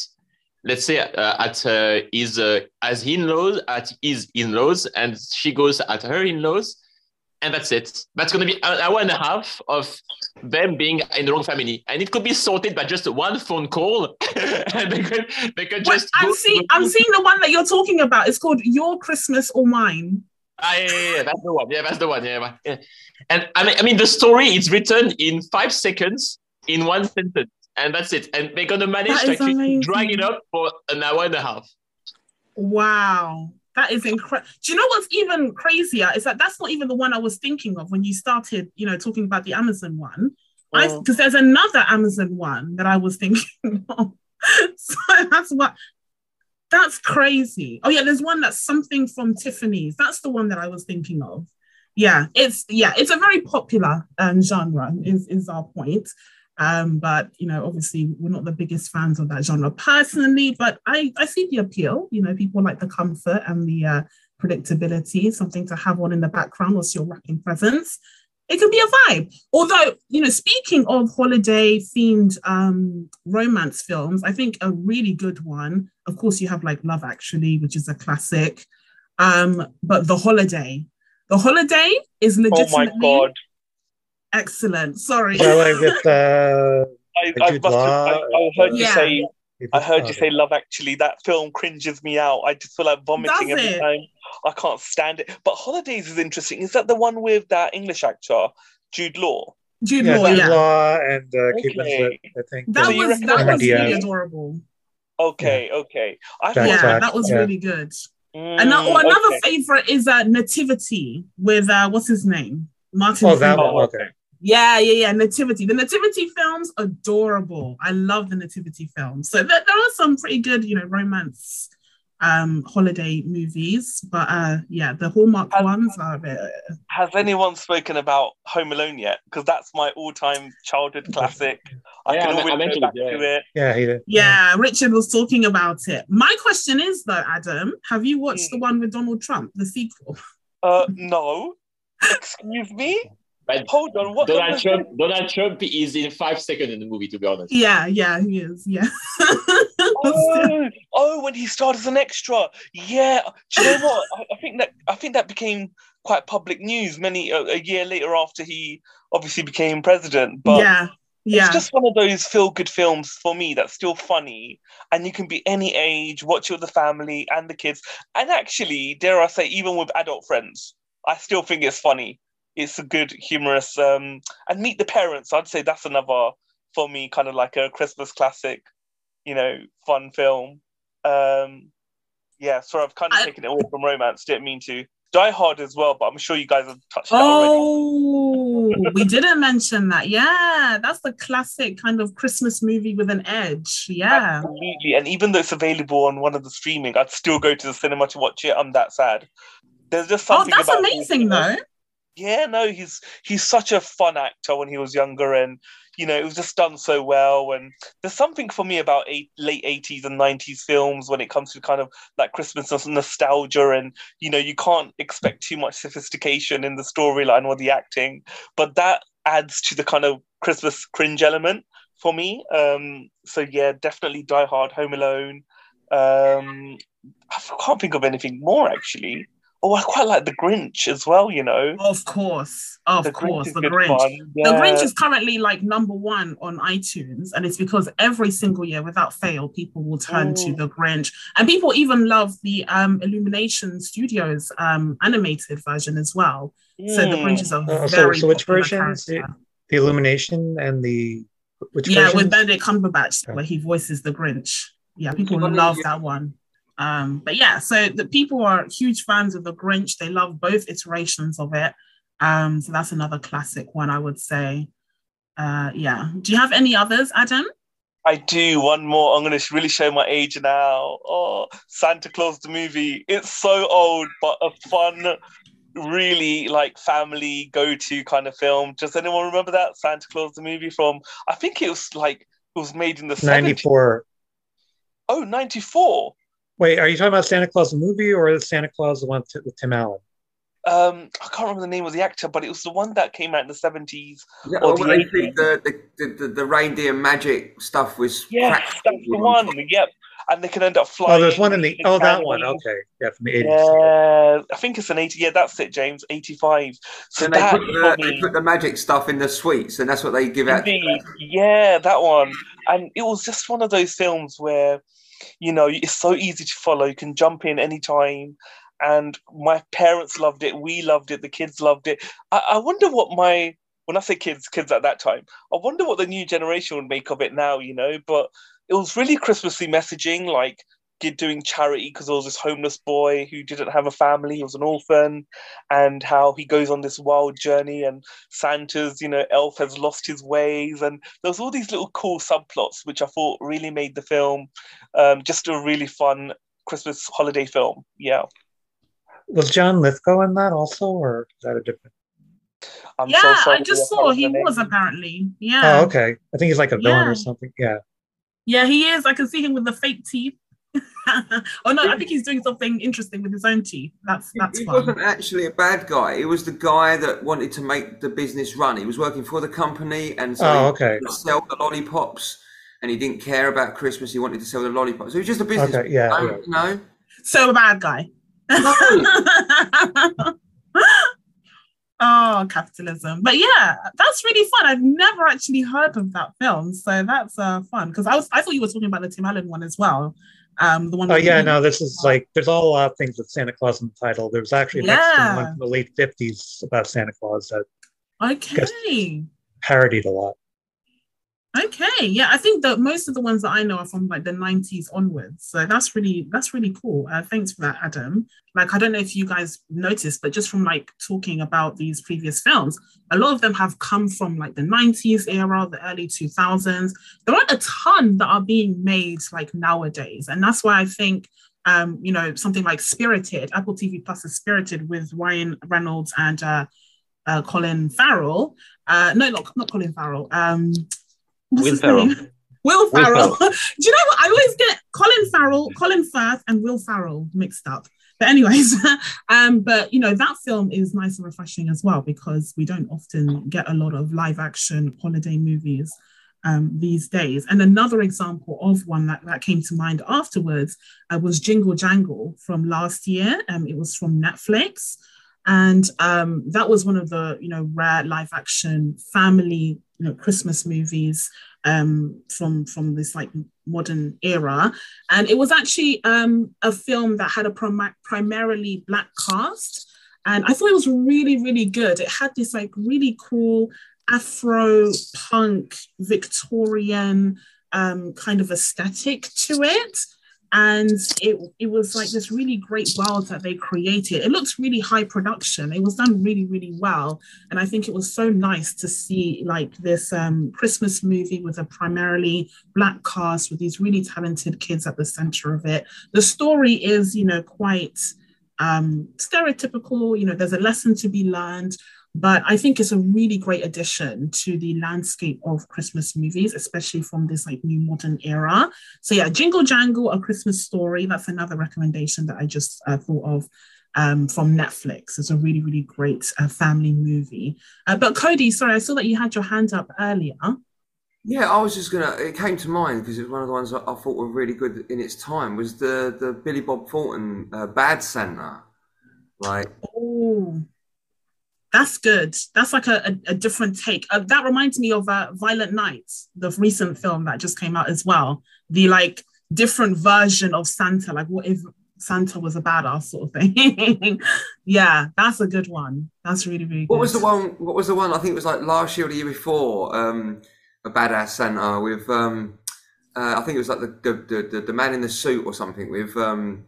Speaker 3: let's say uh, at uh, his uh, as in-laws at his in-laws, and she goes at her in-laws, and that's it. That's going to be an hour and a half of them being in the wrong family, and it could be sorted by just one phone call, and they could they could
Speaker 2: What-
Speaker 3: just.
Speaker 2: I'm seeing I'm seeing the one that you're talking about. It's called Your Christmas or Mine.
Speaker 3: Ah, yeah, yeah, yeah, that's the one. Yeah, that's the one. Yeah, yeah. And I mean, I mean, the story is written in five seconds in one sentence, and that's it. And they're gonna manage to actually drag it up for an hour and a half.
Speaker 2: Wow. That is incredible. Do you know what's even crazier? Is that that's not even the one I was thinking of when you started, you know, talking about the Amazon one. Because there's another Amazon one that I was thinking of. so that's what that's crazy. Oh yeah, there's one that's something from Tiffany's. That's the one that I was thinking of. Yeah, it's yeah, it's a very popular um, genre. Is is our point. Um, but you know, obviously, we're not the biggest fans of that genre personally. But I I see the appeal. You know, people like the comfort and the uh, predictability, something to have on in the background whilst you're wrapping presents. It could be a vibe. Although, you know, speaking of holiday themed um, romance films, I think a really good one. Of course, you have like Love Actually, which is a classic. Um, but The Holiday, The Holiday is legitimately.
Speaker 6: Oh my god!
Speaker 2: Excellent. Sorry.
Speaker 5: Yeah, like with uh,
Speaker 6: I, I, must have, I, I heard you say. I heard you say Love Actually. That film cringes me out. I just feel like vomiting
Speaker 2: Does
Speaker 6: every
Speaker 2: it?
Speaker 6: time. I can't stand it. But Holidays is interesting. Is that the one with that English actor Jude Law.
Speaker 2: Jude
Speaker 5: Yeah,
Speaker 2: Law,
Speaker 5: Jude
Speaker 2: yeah.
Speaker 5: Law and uh, Kate
Speaker 6: Okay.
Speaker 5: Winslet, I think.
Speaker 2: That
Speaker 6: So
Speaker 2: was that was really adorable.
Speaker 6: Okay, okay. I
Speaker 5: Jack
Speaker 2: yeah, that was
Speaker 5: yeah.
Speaker 2: really good.
Speaker 6: Mm,
Speaker 2: And oh, another
Speaker 6: okay.
Speaker 2: favorite is uh, Nativity with uh, what's his name, Martin.
Speaker 5: Oh, that one. Okay.
Speaker 2: Yeah, yeah, yeah. Nativity. The Nativity films, adorable. I love the Nativity films. So there, there are some pretty good, you know, romance um holiday movies. But uh yeah, the Hallmark
Speaker 6: Has-
Speaker 2: ones are a bit
Speaker 6: Has anyone spoken about Home Alone yet? Because that's my all-time childhood classic. I
Speaker 3: Yeah,
Speaker 6: can
Speaker 3: I
Speaker 6: always
Speaker 3: I
Speaker 6: go back
Speaker 3: it, yeah.
Speaker 6: to it.
Speaker 5: Yeah, he did.
Speaker 2: yeah, Richard was talking about it. My question is though, Adam, have you watched
Speaker 6: Mm.
Speaker 2: the one with Donald Trump, the sequel?
Speaker 6: Uh, no. Excuse me.
Speaker 3: But
Speaker 6: Hold on. What?
Speaker 3: Donald
Speaker 6: was-
Speaker 3: Trump, Donald Trump is in five seconds in the movie, to be honest.
Speaker 2: Yeah, yeah, he is. Yeah.
Speaker 6: Oh, oh, when he started as an extra. Yeah. Do you know what? I, I think that I think that became quite public news many a, a year later after he obviously became president. But
Speaker 2: yeah, yeah.
Speaker 6: It's just one of those feel good films for me that's still funny and you can be any age, watch it with the family and the kids. And actually, dare I say, even with adult friends, I still think it's funny. It's a good, humorous, um, and Meet the Parents, I'd say that's another, for me, kind of like a Christmas classic, you know, fun film. Um, yeah, sorry, I've kind of
Speaker 2: I-
Speaker 6: taken it away from romance, didn't mean to. Die Hard as well, but I'm sure you guys have touched.
Speaker 2: Oh, we didn't mention that. Yeah, that's the classic kind of Christmas movie with an edge. Yeah.
Speaker 6: Absolutely. And even though it's available on one of the streaming, I'd still go to the cinema to watch it. I'm that sad. There's just something.
Speaker 2: Oh,
Speaker 6: that's
Speaker 2: amazing though.
Speaker 6: Yeah, no, he's he's such a fun actor when he was younger, and you know it was just done so well. And there's something for me about eight, late 80s and 90s films when it comes to kind of like Christmas nostalgia, and you know you can't expect too much sophistication in the storyline or the acting, but that adds to the kind of Christmas cringe element for me. Um, so yeah, definitely Die Hard, Home Alone. Um, I can't think of anything more actually. Oh, I quite like The Grinch as well. You know,
Speaker 2: Of course, of
Speaker 6: The
Speaker 2: course,
Speaker 6: is
Speaker 2: the Grinch.
Speaker 6: fun.
Speaker 2: The Grinch is currently like number one on iTunes, and it's because every single year, without fail, people will turn to
Speaker 6: Mm.
Speaker 2: the Grinch, and people even love the um, Illumination Studios um, animated version as well. So the
Speaker 6: Mm.
Speaker 2: Grinch is a
Speaker 5: so-
Speaker 2: very
Speaker 5: so which
Speaker 2: popular
Speaker 5: version
Speaker 2: character.
Speaker 5: The Illumination and the which
Speaker 2: Yeah,
Speaker 5: version?
Speaker 2: with Benedict Cumberbatch,
Speaker 5: Okay.
Speaker 2: where he voices the Grinch. Yeah, people love that one. Um, but yeah, so the people are huge fans of the Grinch. They love both iterations of it. Um, so that's another classic one, I would say. Uh, yeah. Do you have any others, Adam?
Speaker 6: I do one more. I'm going to really show my age now. Oh, Santa Claus the movie. It's so old, but a fun, really like family go-to kind of film. Does anyone remember that Santa Claus the movie from? I think it was like it was made in the 70s.
Speaker 5: 94.
Speaker 6: Oh, 94.
Speaker 5: Wait, are you talking about Santa Claus the movie or the Santa Claus the one t- with Tim Allen?
Speaker 6: Um, I can't remember the name of the actor, but it was the one that came out in the 70s.
Speaker 4: Yeah,
Speaker 6: Or
Speaker 4: or
Speaker 6: the
Speaker 4: when they
Speaker 6: 80s.
Speaker 4: think the, the, the, the, the reindeer magic stuff was
Speaker 6: Yes,
Speaker 4: cracked.
Speaker 6: that's the one. Yep. And they can end up flying.
Speaker 5: Oh, there's one in the. Oh, that one. Okay, yeah, from the 80s.
Speaker 6: Yeah, I think it's an 80. Yeah, that's it, James. 85. So
Speaker 4: And they put, the,
Speaker 6: me,
Speaker 4: they put the magic stuff in the sweets, and that's what they give out.
Speaker 6: indeed, yeah, that one. And it was just one of those films where, you know, it's so easy to follow. You can jump in anytime. And my parents loved it. We loved it. The kids loved it. I, I wonder what my, when I say kids, kids at that time, I wonder what the new generation would make of it now, you know? But it was really Christmassy messaging, like doing charity because there was this homeless boy who didn't have a family, he was an orphan, and how he goes on this wild journey, and Santa's, you know, elf has lost his ways, and there was all these little cool subplots which I thought really made the film um, just a really fun Christmas holiday film. Yeah,
Speaker 5: Was John Lithgow in that also, or is that a different?
Speaker 6: I'm
Speaker 2: yeah,
Speaker 6: so.
Speaker 2: I just saw he
Speaker 6: the name.
Speaker 2: was apparently. Yeah.
Speaker 5: Oh, okay. I think he's like a villain
Speaker 2: Yeah.
Speaker 5: or something. Yeah.
Speaker 2: Yeah, he is. I can see him with the fake teeth. oh no, I think he's doing something interesting with his own teeth. That's that's
Speaker 4: he
Speaker 2: fun.
Speaker 4: wasn't actually a bad guy. He was the guy that wanted to make the business run. He was working for the company, and so
Speaker 5: Oh,
Speaker 4: he
Speaker 5: okay.
Speaker 4: wanted sell the lollipops. And he didn't care about Christmas. He wanted to sell the lollipops. So he was just a business.
Speaker 5: Okay. Yeah.
Speaker 4: man,
Speaker 5: yeah.
Speaker 4: You know.
Speaker 2: So a bad guy. oh, capitalism. But yeah, that's really fun. I've never actually heard of that film, so that's uh, fun because I was I thought you were talking about the Tim Allen one as well. Um, the one.
Speaker 5: Oh yeah, no, this is like there's all a lot of things with Santa Claus in the title. There was actually a
Speaker 2: Yeah.
Speaker 5: one from the late '50s about Santa Claus that
Speaker 2: Okay.
Speaker 5: Parodied a lot.
Speaker 2: Okay, yeah, I think that most of the ones that I know are from like the 90s onwards. So that's really that's really cool. Uh, thanks for that, Adam. Like I don't know if you guys noticed, but just from like talking about these previous films, a lot of them have come from like the 90s era, the early 2000s. There aren't a ton that are being made like nowadays, and that's why I think um, you know something like Spirited, Apple TV Plus is Spirited with Ryan Reynolds and uh, uh, Colin Farrell. Uh, no, not not Colin Farrell. Um,
Speaker 3: Will Ferrell.
Speaker 2: Will
Speaker 3: Ferrell.
Speaker 2: Do you know what? I always get Colin Farrell, Colin Firth, and Will Ferrell mixed up. But anyways, um, but you know that film is nice and refreshing as well because we don't often get a lot of live action holiday movies um, these days. And another example of one that, that came to mind afterwards uh, was Jingle Jangle from last year. Um, it was from Netflix. And um, that was one of the, you know, rare live action family, you know, Christmas movies um, from from this like modern era. And it was actually um, a film that had a prim- primarily black cast. And I thought it was really, really good. It had this like really cool Afro punk Victorian um, kind of aesthetic to it. And it, it was like this really great world that they created. It looks really high production. It was done really, really well. And I think it was so nice to see like this um, Christmas movie with a primarily black cast with these really talented kids at the center of it. The story is, you know, quite um, stereotypical. You know, there's a lesson to be learned, but I think it's a really great addition to the landscape of Christmas movies, especially from this like new modern era. So yeah, Jingle Jangle, A Christmas Story. That's another recommendation that I just uh, thought of. Um, from Netflix. It's a really, really great uh, family movie. Uh, but Cody, sorry, I saw that you had your hand up earlier.
Speaker 4: Yeah, I was just gonna. It came to mind because it was one of the ones that I thought were really good in its time. Was the the Billy Bob Thornton uh, Bad Santa? Like,
Speaker 2: Oh, that's good. That's like a, a, a different take. Uh, that reminds me of uh, Violent Nights, the recent film that just came out as well. The like different version of Santa, like what if Santa was a badass sort of thing. yeah, that's a good one. That's really, really good.
Speaker 4: what was the one? What was the one? I think it was like last year or the year before. Um, a badass Santa with. Um, uh, I think it was like the the, the the the man in the suit or something with. Um,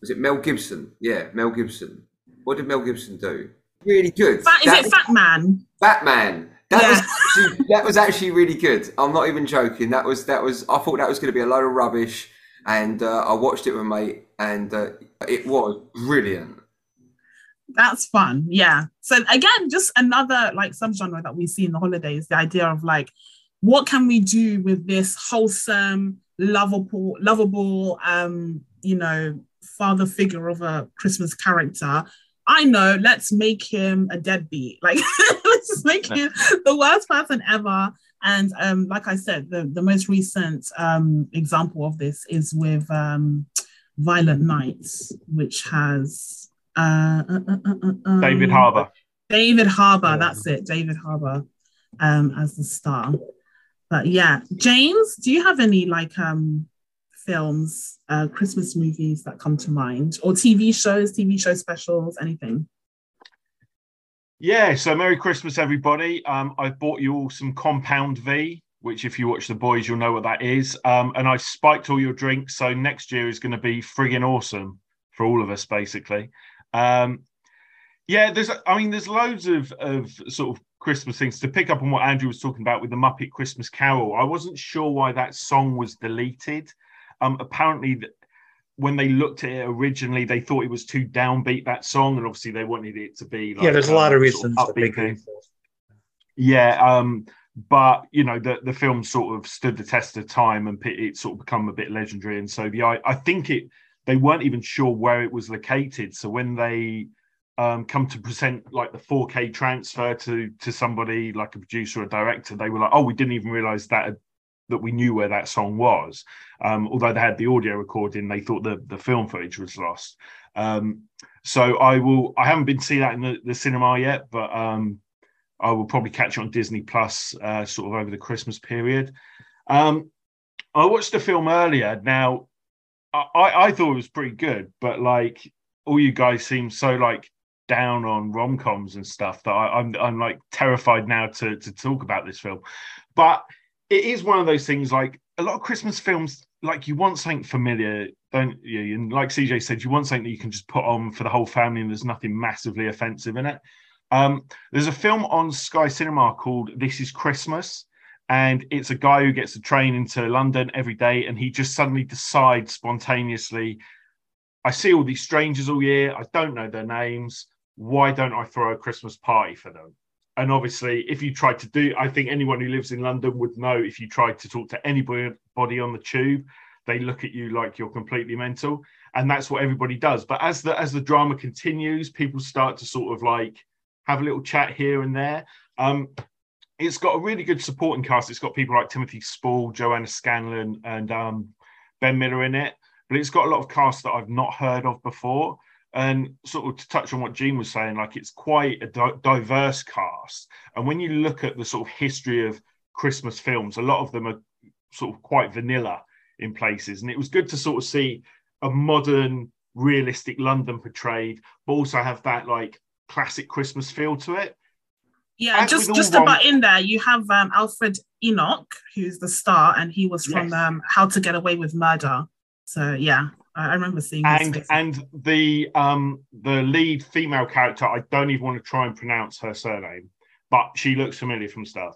Speaker 4: was it Mel Gibson? Yeah, Mel Gibson. What did Mel Gibson do? Really good.
Speaker 2: Fat, is
Speaker 4: That-
Speaker 2: it Fat Man?
Speaker 4: Batman. That
Speaker 2: Yeah.
Speaker 4: was actually, that was actually really good. I'm not even joking. That was that was. I thought that was going to be a load of rubbish, and uh, I watched it with my mate, and uh, it was brilliant.
Speaker 2: That's fun. Yeah. So again, just another like subgenre that we see in the holidays, the idea of like, what can we do with this wholesome, lovable, lovable, um, you know, father figure of a Christmas character? I know, let's make him a deadbeat. Like, let's just make him the worst person ever. And um, like I said, the, the most recent um, example of this is with um, Violent Nights, which has uh, uh, uh, uh, uh, um,
Speaker 7: David Harbour.
Speaker 2: David Harbour, that's it, David Harbour um, as the star. But yeah, James, do you have any like um, films, uh, Christmas movies that come to mind, or TV shows, TV show specials, anything?
Speaker 7: Yeah, so Merry Christmas, everybody. Um, I've bought you all some Compound V, which, if you watch The Boys, you'll know what that is. Um, and I've spiked all your drinks, so next year is going to be friggin' awesome for all of us, basically. Um, yeah, there's, I mean, there's loads of, of sort of Christmas things to pick up on what Andrew was talking about with the Muppet Christmas Carol. I wasn't sure why that song was deleted. Um, apparently, th- when they looked at it originally, they thought it was too downbeat that song, and obviously they wanted it to be. Like,
Speaker 5: yeah, there's a lot of
Speaker 7: um,
Speaker 5: reasons
Speaker 7: sort
Speaker 5: to
Speaker 7: upbeat thing. Yeah, um, but you know the the film sort of stood the test of time and it sort of become a bit legendary. And so the I, I think it they weren't even sure where it was located. So when they um, come to present like the 4K transfer to to somebody like a producer or director, they were like, "Oh, we didn't even realize that that we knew where that song was." Um, although they had the audio recording, they thought the the film footage was lost. Um, so I will. I haven't been to see that in the, the cinema yet, but um, I will probably catch it on Disney Plus uh, sort of over the Christmas period. Um, I watched the film earlier. Now, I, I thought it was pretty good, but like all you guys seem so like down on rom coms and stuff that I, I'm I'm like terrified now to to talk about this film. But it is one of those things like a lot of Christmas films, like you want something familiar, don't you? And like CJ said, you want something that you can just put on for the whole family and there's nothing massively offensive in it. Um, there's a film on Sky Cinema called This Is Christmas, and it's a guy who gets a train into London every day, and he just suddenly decides spontaneously, I see all these strangers all year, I don't know their names. Why don't I throw a Christmas party for them? And obviously, if you tried to do, I think anyone who lives in London would know if you tried to talk to anybody on the tube, they look at you like you're completely mental, and that's what everybody does. But as the as the drama continues, people start to sort of like have a little chat here and there. Um, it's got a really good supporting cast. It's got people like Timothy Spall, Joanna Scanlon, and um, Ben Miller in it. But it's got a lot of cast that I've not heard of before. And sort of to touch on what Jean was saying, like it's quite a di- diverse cast. And when you look at the sort of history of Christmas films, a lot of them are sort of quite vanilla in places. And it was good to sort of see a modern, realistic London portrayed, but also have that like classic Christmas feel to it.
Speaker 2: Yeah,
Speaker 7: As
Speaker 2: just just about in there, you have um, Alfred Enoch, who's the star, and he was from
Speaker 7: Yes.
Speaker 2: um, How to Get Away with Murder. So yeah, I, I remember seeing
Speaker 7: and and the um the lead female character i don't even want to try and pronounce her surname but she looks familiar from stuff.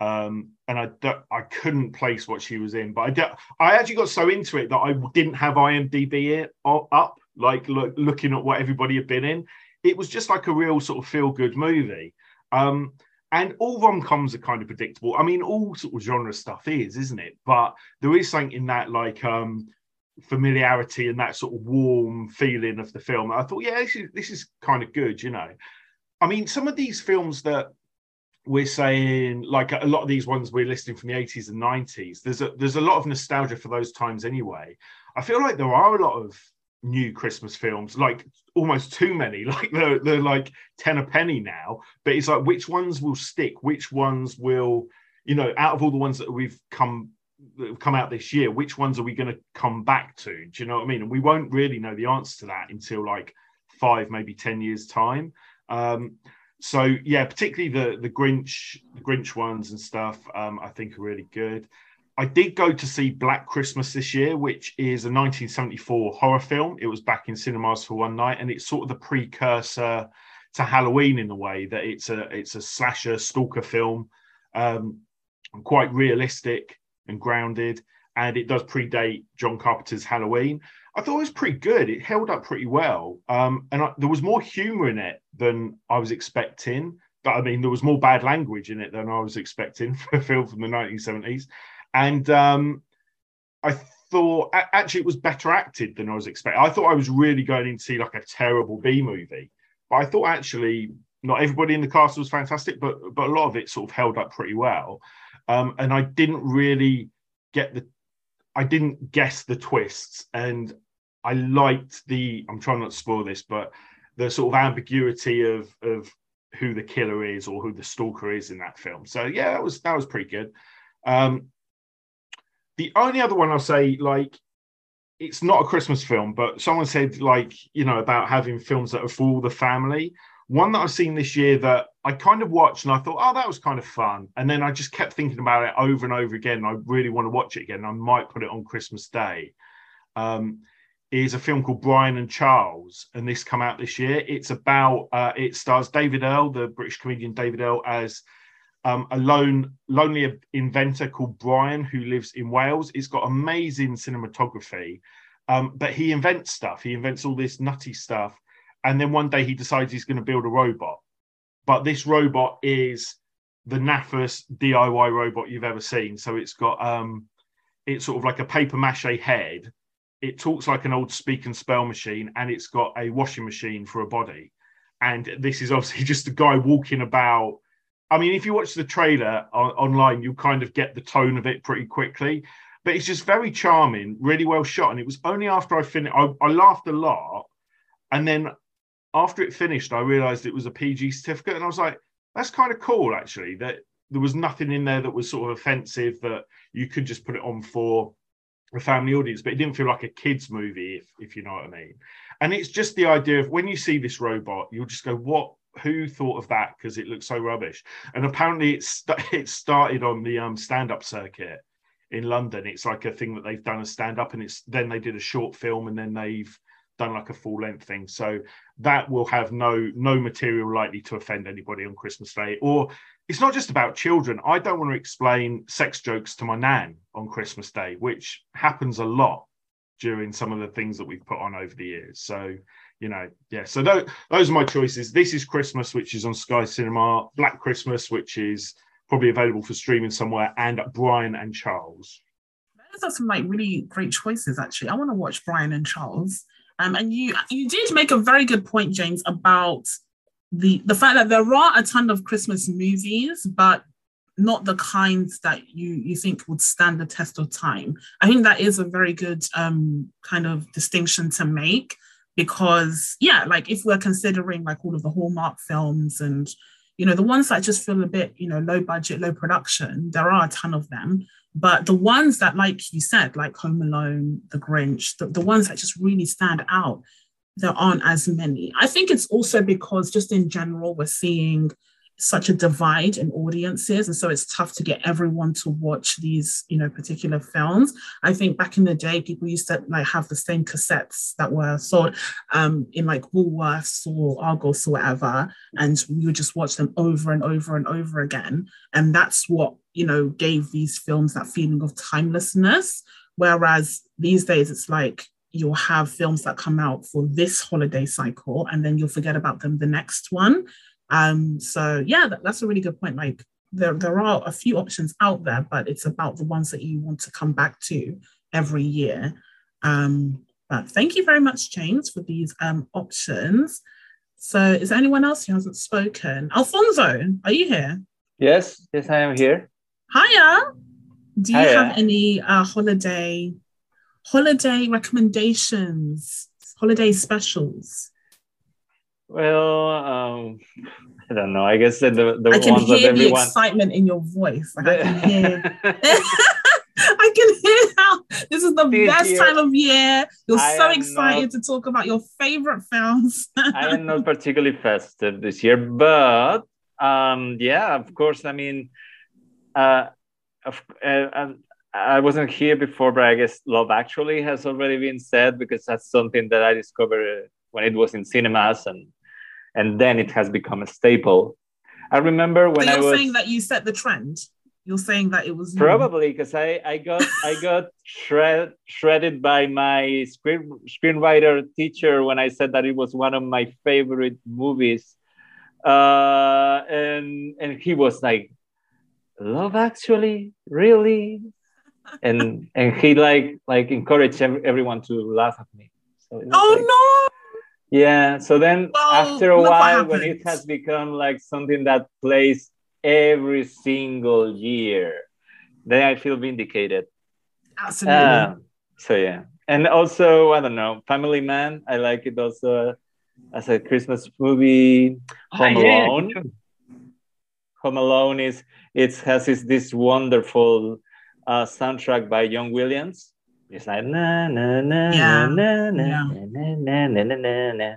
Speaker 7: Um and i don't, i couldn't place what she was in but i i actually got so into it that i didn't have imdb it, up like look, looking at what everybody had been in. It was just like a real sort of feel good movie. Um and all rom-coms are kind of predictable. I mean all sort of genre stuff is isn't it? But there is something in that like um familiarity and that sort of warm feeling of the film. I thought, yeah, this is, this is kind of good, you know. I mean, some of these films that we're saying, like a lot of these ones we're listing from the 80s and 90s, there's a there's a lot of nostalgia for those times anyway. I feel like there are a lot of new Christmas films, like almost too many, like they're, they're like 10 a penny now. But it's like which ones will stick, which ones will, you know, out of all the ones that we've come that have come out this year, which ones are we going to come back to? Do you know what I mean? And we won't really know the answer to that until like five, maybe ten years time. Um, so yeah, particularly the the Grinch, the Grinch ones and stuff, um, I think are really good. I did go to see Black Christmas this year, which is a 1974 horror film. It was back in cinemas for one night, and it's sort of the precursor to Halloween in the way that it's a it's a slasher stalker film, um, quite realistic and grounded, and it does predate John Carpenter's Halloween. I thought it was pretty good. It held up pretty well, um, and I, there was more humor in it than I was expecting. But I mean, there was more bad language in it than I was expecting for a film from the 1970s, and um, I thought actually it was better acted than I was expecting. I thought I was really going in to see like a terrible B movie, but I thought actually not everybody in the cast was fantastic, but but a lot of it sort of held up pretty well. Um, and I didn't really get the, I didn't guess the twists, and I liked the. I'm trying not to spoil this, but the sort of ambiguity of of who the killer is or who the stalker is in that film. So yeah, that was that was pretty good. Um, the only other one I'll say, like, it's not a Christmas film, but someone said, like, you know, about having films that are for all the family. One that I've seen this year that I kind of watched and I thought, oh, that was kind of fun. And then I just kept thinking about it over and over again. I really want to watch it again. I might put it on Christmas Day. Um, is a film called Brian and Charles, and this come out this year. It's about uh, it stars David Earl, the British comedian David Earl, as um, a lone lonely inventor called Brian who lives in Wales. It's got amazing cinematography, um, but he invents stuff. He invents all this nutty stuff, and then one day he decides he's going to build a robot. But this robot is the naffest DIY robot you've ever seen. So it's got um, it's sort of like a paper mache head. It talks like an old speak and spell machine, and it's got a washing machine for a body. And this is obviously just a guy walking about. I mean, if you watch the trailer on, online, you kind of get the tone of it pretty quickly. But it's just very charming, really well shot. And it was only after I finished, I, I laughed a lot. And then after it finished, I realized it was a PG certificate. And I was like, that's kind of cool, actually, that there was nothing in there that was sort of offensive, that you could just put it on for a family audience, but it didn't feel like a kids movie, if if you know what I mean. and it's just the idea of when you see this robot, you'll just go, "What? Who thought of that?" Because it looks so rubbish. And apparently, it's it started on the um, stand-up circuit in London. It's like a thing that they've done a stand-up, and it's then they did a short film, and then they've done like a full length thing. So that will have no no material likely to offend anybody on Christmas Day. Or it's not just about children. I don't want to explain sex jokes to my nan on Christmas Day, which happens a lot during some of the things that we've put on over the years. So you know, yeah. So those, those are my choices. This is Christmas, which is on Sky Cinema. Black Christmas, which is probably available for streaming somewhere, and Brian and Charles.
Speaker 2: Those are some like really great choices. Actually, I want to watch Brian and Charles. Um, and you you did make a very good point, James, about the the fact that there are a ton of Christmas movies, but not the kinds that you you think would stand the test of time. I think that is a very good um, kind of distinction to make because yeah, like if we're considering like all of the Hallmark films and you know the ones that just feel a bit you know low budget, low production, there are a ton of them. But the ones that, like you said, like Home Alone, The Grinch, the, the ones that just really stand out, there aren't as many. I think it's also because just in general, we're seeing such a divide in audiences and so it's tough to get everyone to watch these you know particular films. I think back in the day people used to like have the same cassettes that were sold um, in like woolworths or argos or whatever and you would just watch them over and over and over again. And that's what you know gave these films that feeling of timelessness. Whereas these days it's like you'll have films that come out for this holiday cycle and then you'll forget about them the next one um, so yeah, that, that's a really good point. Like there, there are a few options out there, but it's about the ones that you want to come back to every year. Um, but thank you very much, James, for these um, options. So is there anyone else who hasn't spoken? Alfonso, are you here?
Speaker 8: Yes, yes, I am here.
Speaker 2: Hiya. Do you
Speaker 8: Hiya.
Speaker 2: have any uh, holiday holiday recommendations, holiday specials?
Speaker 8: Well, um, I don't know. I guess that the the
Speaker 2: I can
Speaker 8: ones
Speaker 2: hear the
Speaker 8: everyone.
Speaker 2: excitement in your voice. Like, I can hear. I can hear how this is the
Speaker 8: This
Speaker 2: best
Speaker 8: year,
Speaker 2: time of year. You're
Speaker 8: I
Speaker 2: so excited to talk about your favorite films.
Speaker 8: I am not particularly festive this year, but um, yeah, of course. I mean, uh, of, uh, um, I wasn't here before, but I guess Love Actually has already been said because that's something that I discovered when it was in cinemas, and and then it has become a staple. I remember when
Speaker 2: so
Speaker 8: I
Speaker 2: you're
Speaker 8: was
Speaker 2: saying that you set the trend. You're saying that it was.
Speaker 8: Probably because I, I got I got shred, shredded by my screen, screenwriter teacher when I said that it was one of my favorite movies, uh, and and he was like, "Love Actually, really?" and and he like like encouraged everyone to laugh at me. So
Speaker 2: Oh
Speaker 8: like-
Speaker 2: no!
Speaker 8: Yeah. So then
Speaker 2: Well,
Speaker 8: after a while, when it has become like something that plays every single year, then I feel vindicated.
Speaker 2: Absolutely.
Speaker 8: Uh, so yeah. And also, I don't know, Family Man. I like it also as a Christmas movie. Home
Speaker 9: Ah, yeah,
Speaker 8: Alone.
Speaker 9: sure.
Speaker 8: Home Alone is it has this, this wonderful uh, soundtrack by John Williams. It's like na na na
Speaker 2: Yeah,
Speaker 8: na na
Speaker 2: yeah.
Speaker 8: na na na na na na.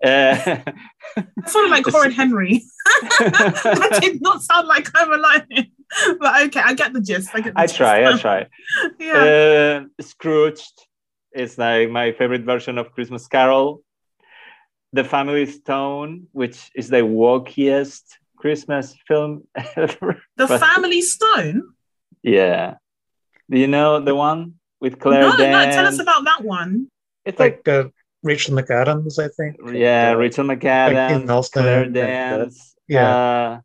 Speaker 2: It sounded like Horrid Henry. that did not sound like Home Alone. but okay, I get the gist. I get the
Speaker 8: I
Speaker 2: gist.
Speaker 8: try, I try.
Speaker 2: yeah.
Speaker 8: Uh, Scrooged is like my favorite version of Christmas Carol. The Family Stone, which is the walkiest Christmas film ever.
Speaker 2: the
Speaker 8: but-
Speaker 2: Family Stone.
Speaker 8: Yeah. Do you know the one with Claire
Speaker 2: no, no, tell us about that one.
Speaker 8: It's like,
Speaker 5: like uh, Rachel McAdams, I think.
Speaker 8: yeah,
Speaker 5: Uh,
Speaker 8: Rachel
Speaker 5: Kim
Speaker 8: McAdams,
Speaker 5: Nelson
Speaker 8: Claire
Speaker 5: and,
Speaker 8: Danes,
Speaker 5: yeah.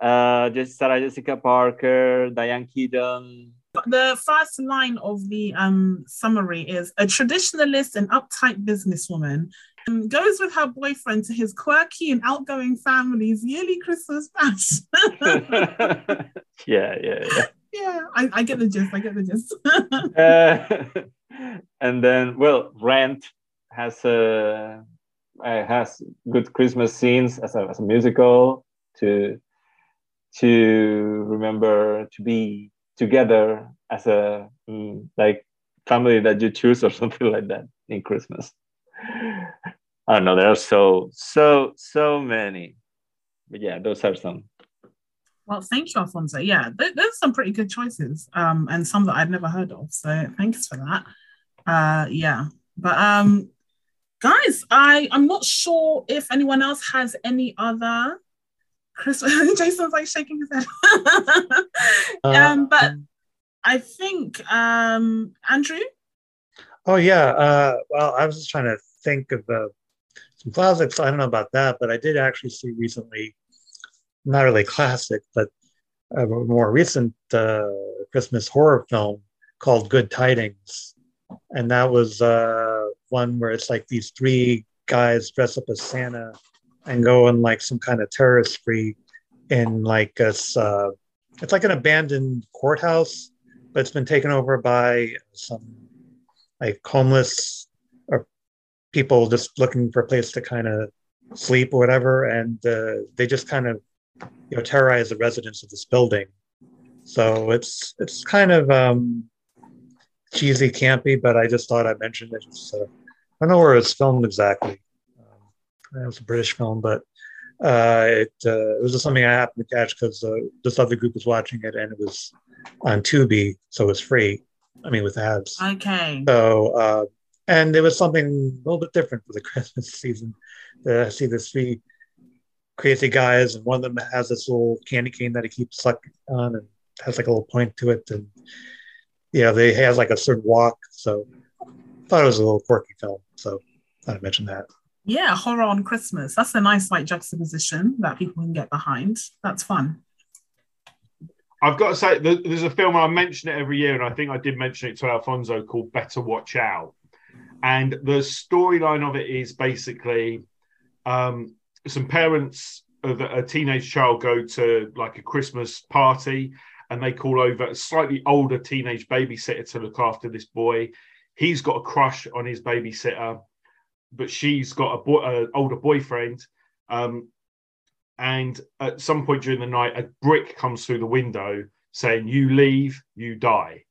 Speaker 8: uh, uh, just Sarah Jessica Parker, Diane Keaton.
Speaker 2: The first line of the um, summary is a traditionalist and uptight businesswoman um, goes with her boyfriend to his quirky and outgoing family's yearly Christmas bash.
Speaker 8: yeah, yeah, yeah.
Speaker 2: Yeah, I, I get the gist. I get the gist.
Speaker 8: Uh, and then, well, Rent has a uh, has good Christmas scenes as a, as a musical to to remember to be together as a mm, like family that you choose or something like that in Christmas. I don't know. There are so so so many, but yeah, those are some.
Speaker 2: Well, thank you, Alfonso. Yeah, th- there's some pretty good choices, um, and some that I'd never heard of. So thanks for that. Uh, yeah, but um, guys, I I'm not sure if anyone else has any other Christmas. Jason's like shaking his head. um, but I think um, Andrew.
Speaker 5: Oh yeah. Uh, well, I was just trying to think of uh, some classics. I don't know about that, but I did actually see recently, not really classic, but a more recent uh, Christmas horror film called Good Tidings, and that was uh, one where it's like these three guys dress up as Santa and go on like some kind of terrorist spree in like this. Uh, it's like an abandoned courthouse, but it's been taken over by some like homeless or people just looking for a place to kind of sleep or whatever, and uh, they just kind of you know terrorize the residents of this building. So it's it's kind of um, cheesy, campy, but I just thought I'd mention it. It's, uh, I don't know where it was filmed exactly. Um, it was a British film, but uh, it, uh, it was just something I happened to catch because uh, this other group was watching it and it was on Tubi, so it was free. I mean, with ads.
Speaker 2: Okay.
Speaker 5: So, uh, and it was something a little bit different for the Christmas season. Uh, I see this three crazy guys, and one of them has this little candy cane that he keeps sucking on and has like a little point to it. And yeah, they has like a certain walk. So, I thought it was a little quirky film. So, I thought mention that.
Speaker 2: Yeah, horror on Christmas. That's a nice like juxtaposition that people can get behind. That's fun.
Speaker 7: I've got to say, there's a film I mention it every year, and I think I did mention it to Alfonso called Better Watch Out. And the storyline of it is basically um, some parents of a teenage child go to like a Christmas party and they call over a slightly older teenage babysitter to look after this boy. He's got a crush on his babysitter, but she's got a boy, older boyfriend. Um, and at some point during the night, a brick comes through the window saying, "You leave, you die."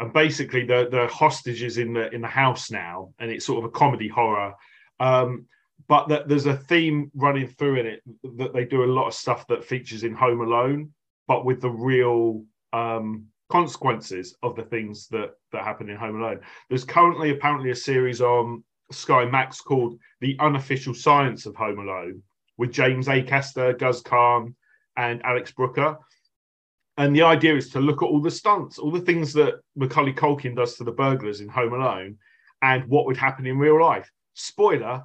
Speaker 7: And basically, the the hostage is in the in the house now, and it's sort of a comedy horror. Um, but that there's a theme running through in it that they do a lot of stuff that features in Home Alone, but with the real um, consequences of the things that that happen in Home Alone. There's currently apparently a series on Sky Max called "The Unofficial Science of Home Alone," with James Acaster, Guz Khan, and Alex Brooker. And the idea is to look at all the stunts, all the things that Macaulay Culkin does to the burglars in Home Alone, and what would happen in real life. Spoiler: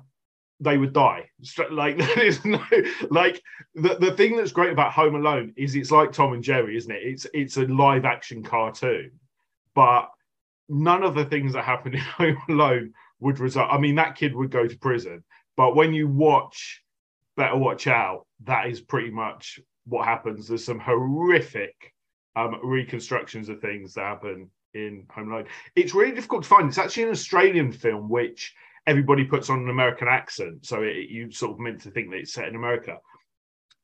Speaker 7: they would die. Like there is no like the, the thing that's great about Home Alone is it's like Tom and Jerry, isn't it? It's it's a live action cartoon, but none of the things that happen in Home Alone would result. I mean, that kid would go to prison, but when you watch better watch out. That is pretty much what happens. There's some horrific um, reconstructions of things that happen in Home Alone. It's really difficult to find. It's actually an Australian film, which everybody puts on an American accent. So it, you sort of meant to think that it's set in America.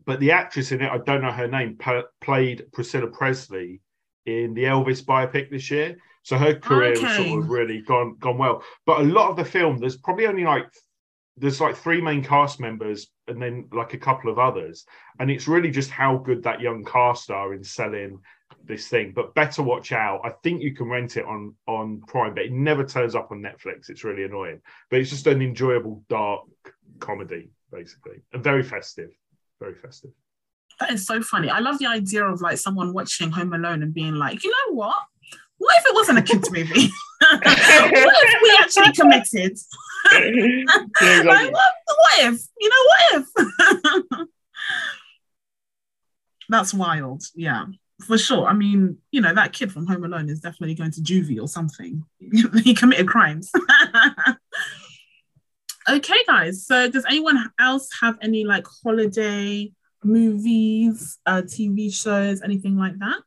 Speaker 7: But the actress in it, I don't know her name, p- played Priscilla Presley in the Elvis biopic this year. So her career okay. has sort of really gone gone well. But a lot of the film, there's probably only like there's like three main cast members and then like a couple of others and it's really just how good that young cast are in selling this thing but better watch out. I think you can rent it on on prime but it never turns up on netflix. It's really annoying but it's just an enjoyable dark comedy basically and very festive very festive.
Speaker 2: That is so funny. I love the idea of like someone watching home alone and being like you know what? What if it wasn't a kids movie? What if we actually committed? Like, what, what if? You know, what if? That's wild. Yeah, for sure. I mean, you know, that kid from Home Alone is definitely going to juvie or something. he committed crimes. okay, guys. So, does anyone else have any like holiday movies, uh, TV shows, anything like that?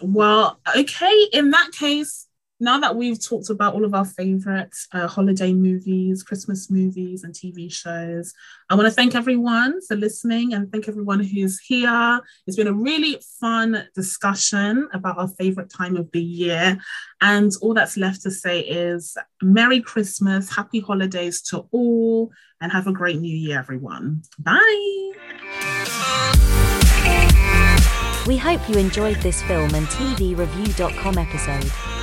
Speaker 2: Well, okay. In that case, now that we've talked about all of our favorite uh, holiday movies, Christmas movies, and TV shows, I want to thank everyone for listening and thank everyone who's here. It's been a really fun discussion about our favorite time of the year. And all that's left to say is Merry Christmas, Happy Holidays to all, and have a great new year, everyone. Bye.
Speaker 1: We hope you enjoyed this film and TV review.com episode.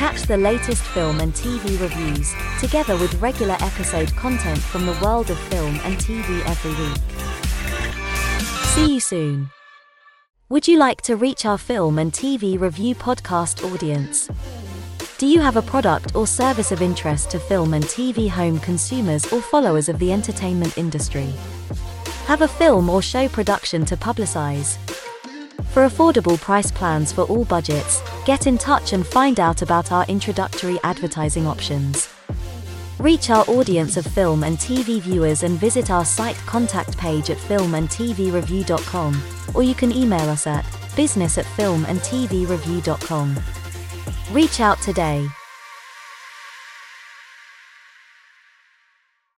Speaker 1: Catch the latest film and TV reviews, together with regular episode content from the world of film and TV every week. See you soon. Would you like to reach our film and TV review podcast audience? Do you have a product or service of interest to film and TV home consumers or followers of the entertainment industry? Have a film or show production to publicize? For affordable price plans for all budgets, get in touch and find out about our introductory advertising options. Reach our audience of film and TV viewers and visit our site contact page at filmandtvreview.com, or you can email us at business at filmandtvreview.com. Reach out today.